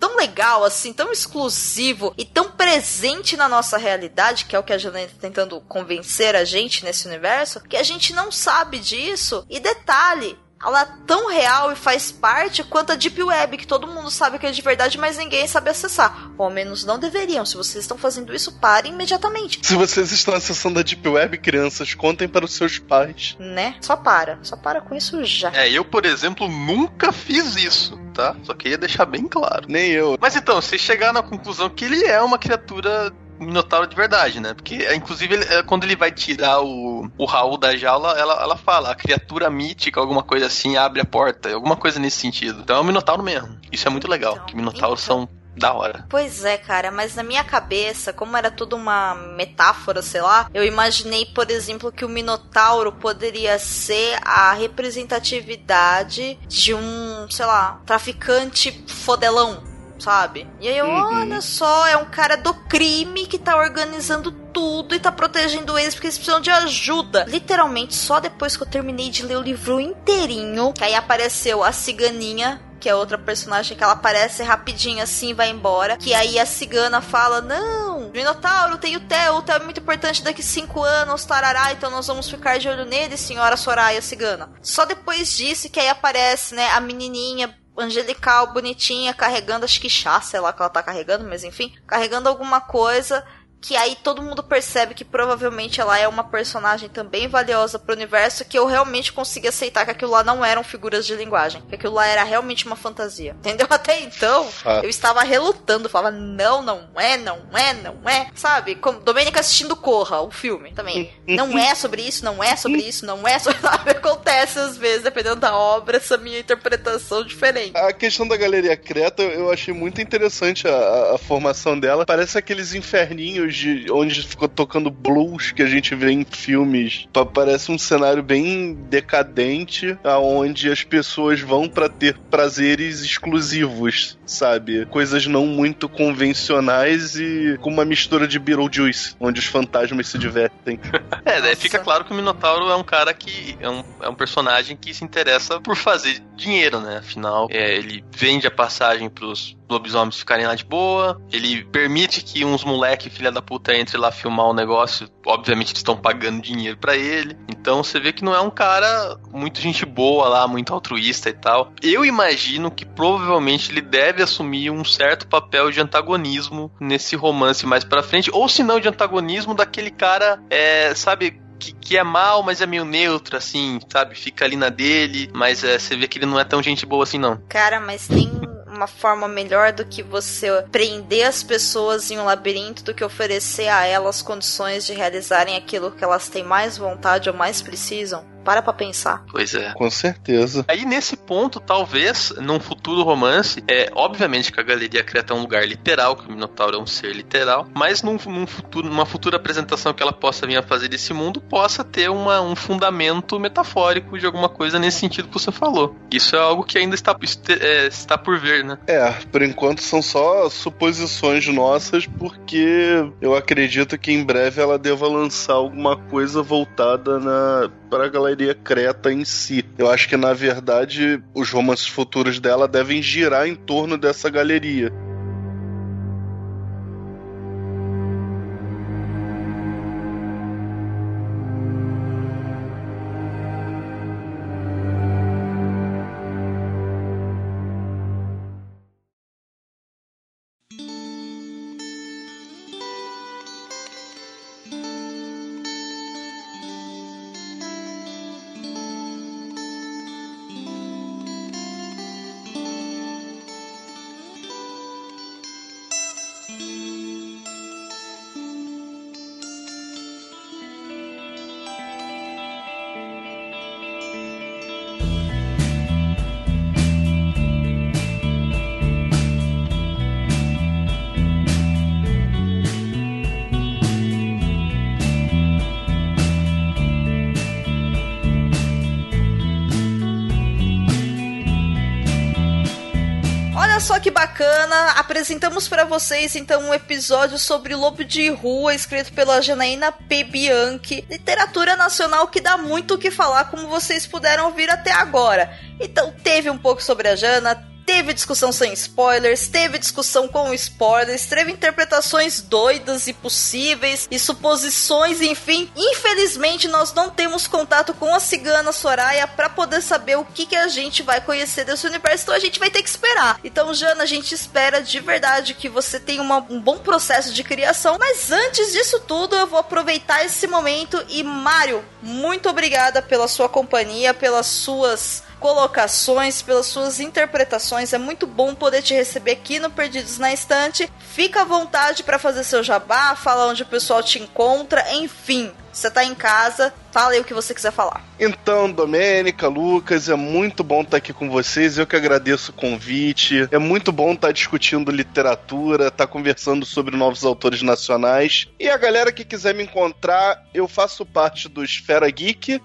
tão legal, assim, tão exclusivo e tão presente na nossa realidade, que é o que a Janaína tá tentando convencer a gente nesse universo, que a gente não sabe disso. E detalhe, ela é tão real e faz parte quanto a Deep Web, que todo mundo sabe que é de verdade, mas ninguém sabe acessar. Ou ao menos não deveriam. Se vocês estão fazendo isso, parem imediatamente. Se vocês estão acessando a Deep Web, crianças, contem para os seus pais. Né? Só para. Só para com isso já. É, eu, por exemplo, nunca fiz isso, tá? Só queria deixar bem claro. Nem eu. Mas então, vocês chegaram na conclusão que ele é uma criatura minotauro de verdade, né? Porque, é, inclusive, ele- é, quando ele vai tirar o, o Raul da jaula, ela, ela fala, a criatura mítica, alguma coisa assim, abre a porta, alguma coisa nesse sentido. Então é um minotauro mesmo. Isso é muito legal, Então, que minotauros então. são da hora. Pois é, cara, mas na minha cabeça, como era tudo uma metáfora, sei lá, eu imaginei, por exemplo, que o Minotauro poderia ser a representatividade de um, sei lá, traficante fodelão. Sabe? E aí, eu, Uhum. olha só, é um cara do crime que tá organizando tudo e tá protegendo eles porque eles precisam de ajuda. Literalmente, só depois que eu terminei de ler o livro inteirinho, que aí apareceu a ciganinha que é outra personagem que ela aparece rapidinho assim e vai embora. Que aí a cigana fala: Não, Minotauro tem o Theo, o Theo é muito importante daqui cinco anos, tarará, então nós vamos ficar de olho nele, senhora Soraya cigana. Só depois disso que aí aparece, né, a menininha angelical, bonitinha, carregando, acho que chá, sei lá que ela tá carregando, mas enfim, carregando alguma coisa. Que aí todo mundo percebe que provavelmente ela é uma personagem também valiosa pro universo, que eu realmente consegui aceitar que aquilo lá não eram figuras de linguagem, que aquilo lá era realmente uma fantasia. Entendeu? <laughs> Até então, Fato. eu estava relutando, falava, não, não é, não é, não é. Sabe? Como Domênica assistindo Corra, o filme também. <laughs> Não é sobre isso, não é sobre isso, não é sobre. <laughs> Sabe? Acontece às vezes, dependendo da obra, essa minha interpretação diferente. A questão da Galeria Creta, eu achei muito interessante a, a- a formação dela. Parece aqueles inferninhos de onde ficou tocando blues que a gente vê em filmes. Pa- Parece um cenário bem decadente, aonde as pessoas vão pra ter prazeres exclusivos, sabe? Coisas não muito convencionais e com uma mistura de Beetlejuice, onde os fantasmas se divertem. <laughs> É, daí Nossa. fica claro que o Minotauro é um cara que. É um, é um personagem que se interessa por fazer dinheiro, né? Afinal, é, ele vende a passagem pros lobisomens ficarem lá de boa, ele permite que uns moleque filha da puta entre lá filmar o negócio, obviamente eles estão pagando dinheiro para ele, então você vê que não é um cara muito gente boa lá, muito altruísta e tal. Eu imagino que provavelmente ele deve assumir um certo papel de antagonismo nesse romance mais para frente, ou se não de antagonismo daquele cara, é, sabe, que, que, é mal, mas é meio neutro, assim, sabe? Fica ali na dele, mas é, você vê que ele não é tão gente boa assim, não. Cara, mas tem uma forma melhor do que você prender as pessoas em um labirinto do que oferecer a elas condições de realizarem aquilo que elas têm mais vontade ou mais precisam? Para pra pensar. Pois é. Com certeza. Aí nesse ponto, talvez, num futuro romance, é obviamente que a Galeria Creta é um lugar literal, que o Minotauro é um ser literal, mas num, num futuro, numa futura apresentação que ela possa vir a fazer desse mundo, possa ter uma, um fundamento metafórico de alguma coisa nesse sentido que você falou. Isso é algo que ainda está, é, está por ver, né? É, por enquanto são só suposições nossas, porque eu acredito que em breve ela deva lançar alguma coisa voltada na para a galeria Creta em si. Eu acho que na verdade os romances futuros dela devem girar em torno dessa galeria. Bacana. Apresentamos para vocês então um episódio sobre Lobo de Rua, escrito pela Janaína P. Bianchi. Literatura nacional que dá muito o que falar, como vocês puderam ouvir até agora. Então teve um pouco sobre a Jana, Teve discussão sem spoilers, teve discussão com spoilers, teve interpretações doidas e possíveis e suposições, enfim. Infelizmente, nós não temos contato com a cigana Soraya para poder saber o que, que a gente vai conhecer desse universo, então a gente vai ter que esperar. Então, Jana, a gente espera de verdade que você tenha uma, um bom processo de criação, mas antes disso tudo, eu vou aproveitar esse momento e, Mário, muito obrigada pela sua companhia, pelas suas colocações, pelas suas interpretações. É muito bom poder te receber aqui no Perdidos na Estante. Fica à vontade para fazer seu jabá, falar onde o pessoal te encontra, enfim. Você tá em casa, fala aí o que você quiser falar. Então, Domênica, Lucas, é muito bom estar aqui com vocês. Eu que agradeço o convite. É muito bom estar discutindo literatura, estar conversando sobre novos autores nacionais. E a galera que quiser me encontrar, eu faço parte do Esfera Geek,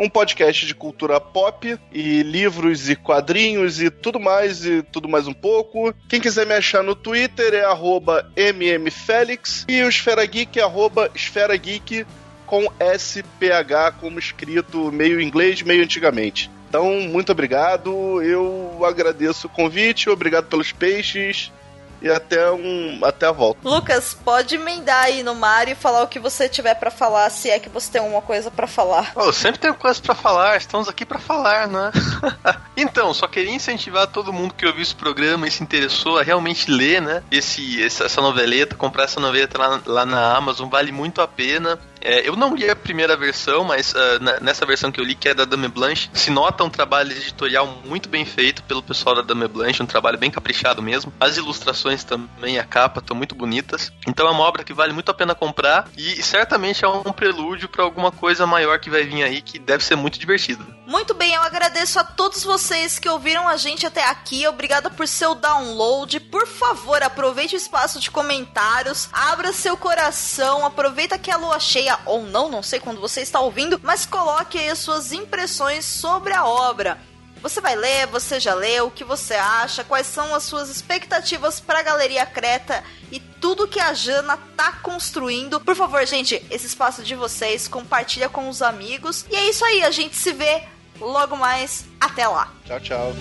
um podcast de cultura pop e livros e quadrinhos e tudo mais e tudo mais um pouco. Quem quiser me achar no Twitter é mmfelix e o Esfera Geek é arroba Esfera Geek com SPH como escrito meio inglês, meio antigamente. Então, muito obrigado. Eu agradeço o convite, obrigado pelos peixes e até um até a volta. Lucas, pode emendar aí no Mario e falar o que você tiver para falar, se é que você tem alguma coisa para falar. Oh, eu sempre tenho coisa para falar, estamos aqui para falar, né? <laughs> então, só queria incentivar todo mundo que ouviu esse programa e se interessou a realmente ler, né? Esse, essa noveleta, comprar essa noveleta lá, lá na Amazon, vale muito a pena. É, eu não li a primeira versão, mas uh, nessa versão que eu li, que é da Dame Blanche, se nota um trabalho editorial muito bem feito pelo pessoal da Dame Blanche, um trabalho bem caprichado mesmo. As ilustrações também, a capa, estão muito bonitas. Então é uma obra que vale muito a pena comprar e certamente é um prelúdio para alguma coisa maior que vai vir aí, que deve ser muito divertido. Muito bem, eu agradeço a todos vocês que ouviram a gente até aqui. Obrigada por seu download. Por favor, aproveite o espaço de comentários, abra seu coração, aproveita que a lua cheia ou não, não sei quando você está ouvindo, mas coloque aí as suas impressões sobre a obra. Você vai ler, você já leu, o que você acha, quais são as suas expectativas para a Galeria Creta e tudo que a Jana tá construindo. Por favor, gente, esse espaço de vocês, compartilha com os amigos. E é isso aí, a gente se vê logo mais. Até lá. Tchau, tchau.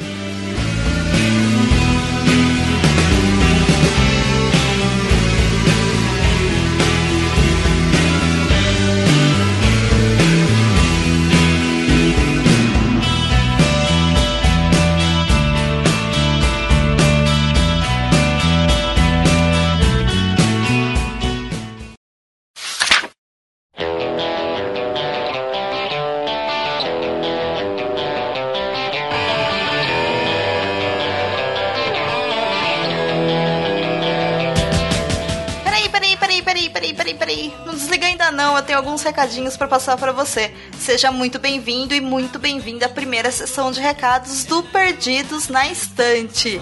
Recadinhos pra passar pra você. Seja muito bem-vindo e muito bem-vinda à primeira sessão de recados do Perdidos na Estante.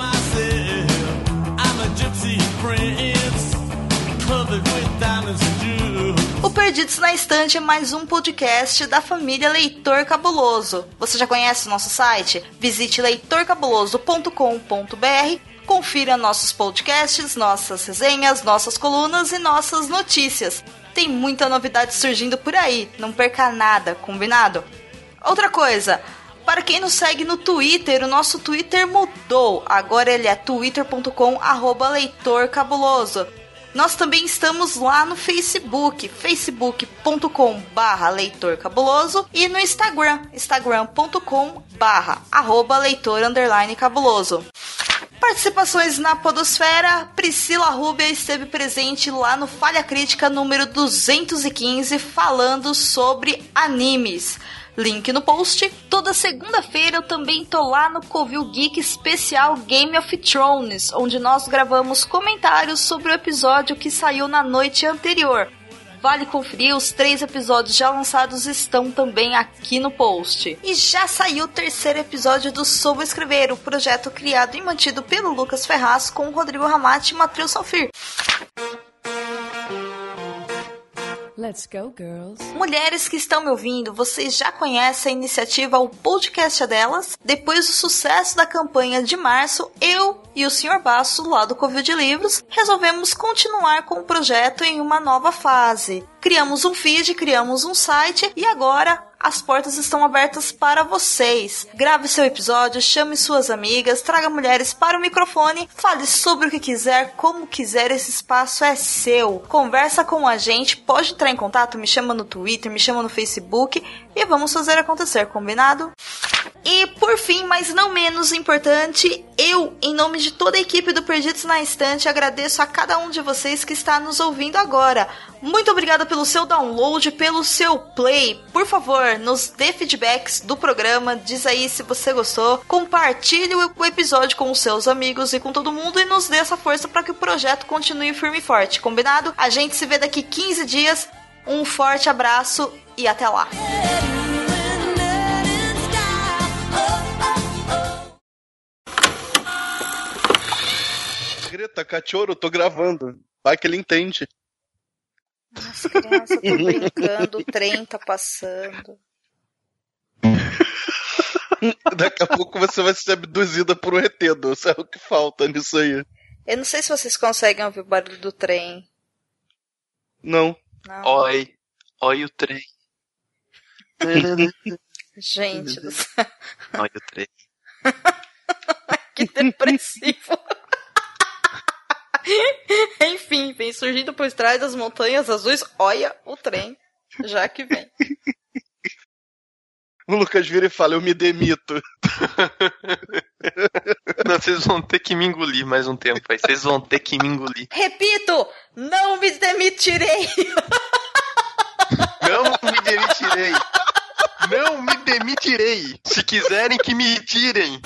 O Perdidos na Estante é mais um podcast da família Leitor Cabuloso. Você já conhece o nosso site? Visite leitorcabuloso.com.br, confira nossos podcasts, nossas resenhas, nossas colunas e nossas notícias. Tem muita novidade surgindo por aí, não perca nada, combinado? Outra coisa, para quem nos segue no Twitter, o nosso Twitter mudou. Agora ele é twitter.com leitorcabuloso. Nós também estamos lá no Facebook, facebook.com barra leitor cabuloso e no Instagram, instagram.com barra leitor cabuloso. Participações na Podosfera, Priscila Rubia esteve presente lá no Falha Crítica número 215 falando sobre animes. Link no post. Toda segunda-feira eu também tô lá no Covil Geek especial Game of Thrones, onde nós gravamos comentários sobre o episódio que saiu na noite anterior. Vale conferir, os três episódios já lançados estão também aqui no post. E já saiu o terceiro episódio do Soube Escrever, o projeto criado e mantido pelo Lucas Ferraz com Rodrigo Ramati e Matheus Salfir. Let's go, girls. Mulheres que estão me ouvindo, vocês já conhecem a iniciativa O Podcast é Delas? Depois do sucesso da campanha de março, eu e o Sr. Basso, lá do Covil de Livros, resolvemos continuar com o projeto em uma nova fase. Criamos um feed, criamos um site e agora as portas estão abertas para vocês. Grave seu episódio, chame suas amigas, traga mulheres para o microfone, fale sobre o que quiser, como quiser, esse espaço é seu. Conversa com a gente, pode entrar em contato, me chama no Twitter, me chama no Facebook e vamos fazer acontecer, combinado? E por fim, mas não menos importante, eu, em nome de toda a equipe do Perdidos na Estante, agradeço a cada um de vocês que está nos ouvindo agora. Muito obrigada pelo seu download, pelo seu play. Por favor, nos dê feedbacks do programa, diz aí se você gostou, compartilhe o episódio com os seus amigos e com todo mundo e nos dê essa força para que o projeto continue firme e forte, combinado? A gente se vê daqui 15 dias. Um forte abraço e até lá. Greta, cachorro, tô gravando. Vai que ele entende. Nossa, criança, eu tô <laughs> brincando, o trem tá passando. Daqui a pouco você vai ser abduzida por um ET, Isso é o que falta nisso aí. Eu não sei se vocês conseguem ouvir o barulho do trem. Não. Não. Oi. Oi o trem. <laughs> Gente do céu, Oi o trem. <laughs> que depressivo. <laughs> Enfim, vem surgindo por trás das montanhas azuis. Olha o trem, já que vem. O Lucas vira e fala, eu me demito. Não, vocês vão ter que me engolir mais um tempo aí. Vocês vão ter que me engolir. Repito, não me demitirei. Não me demitirei. Não me demitirei. Se quiserem que me tirem.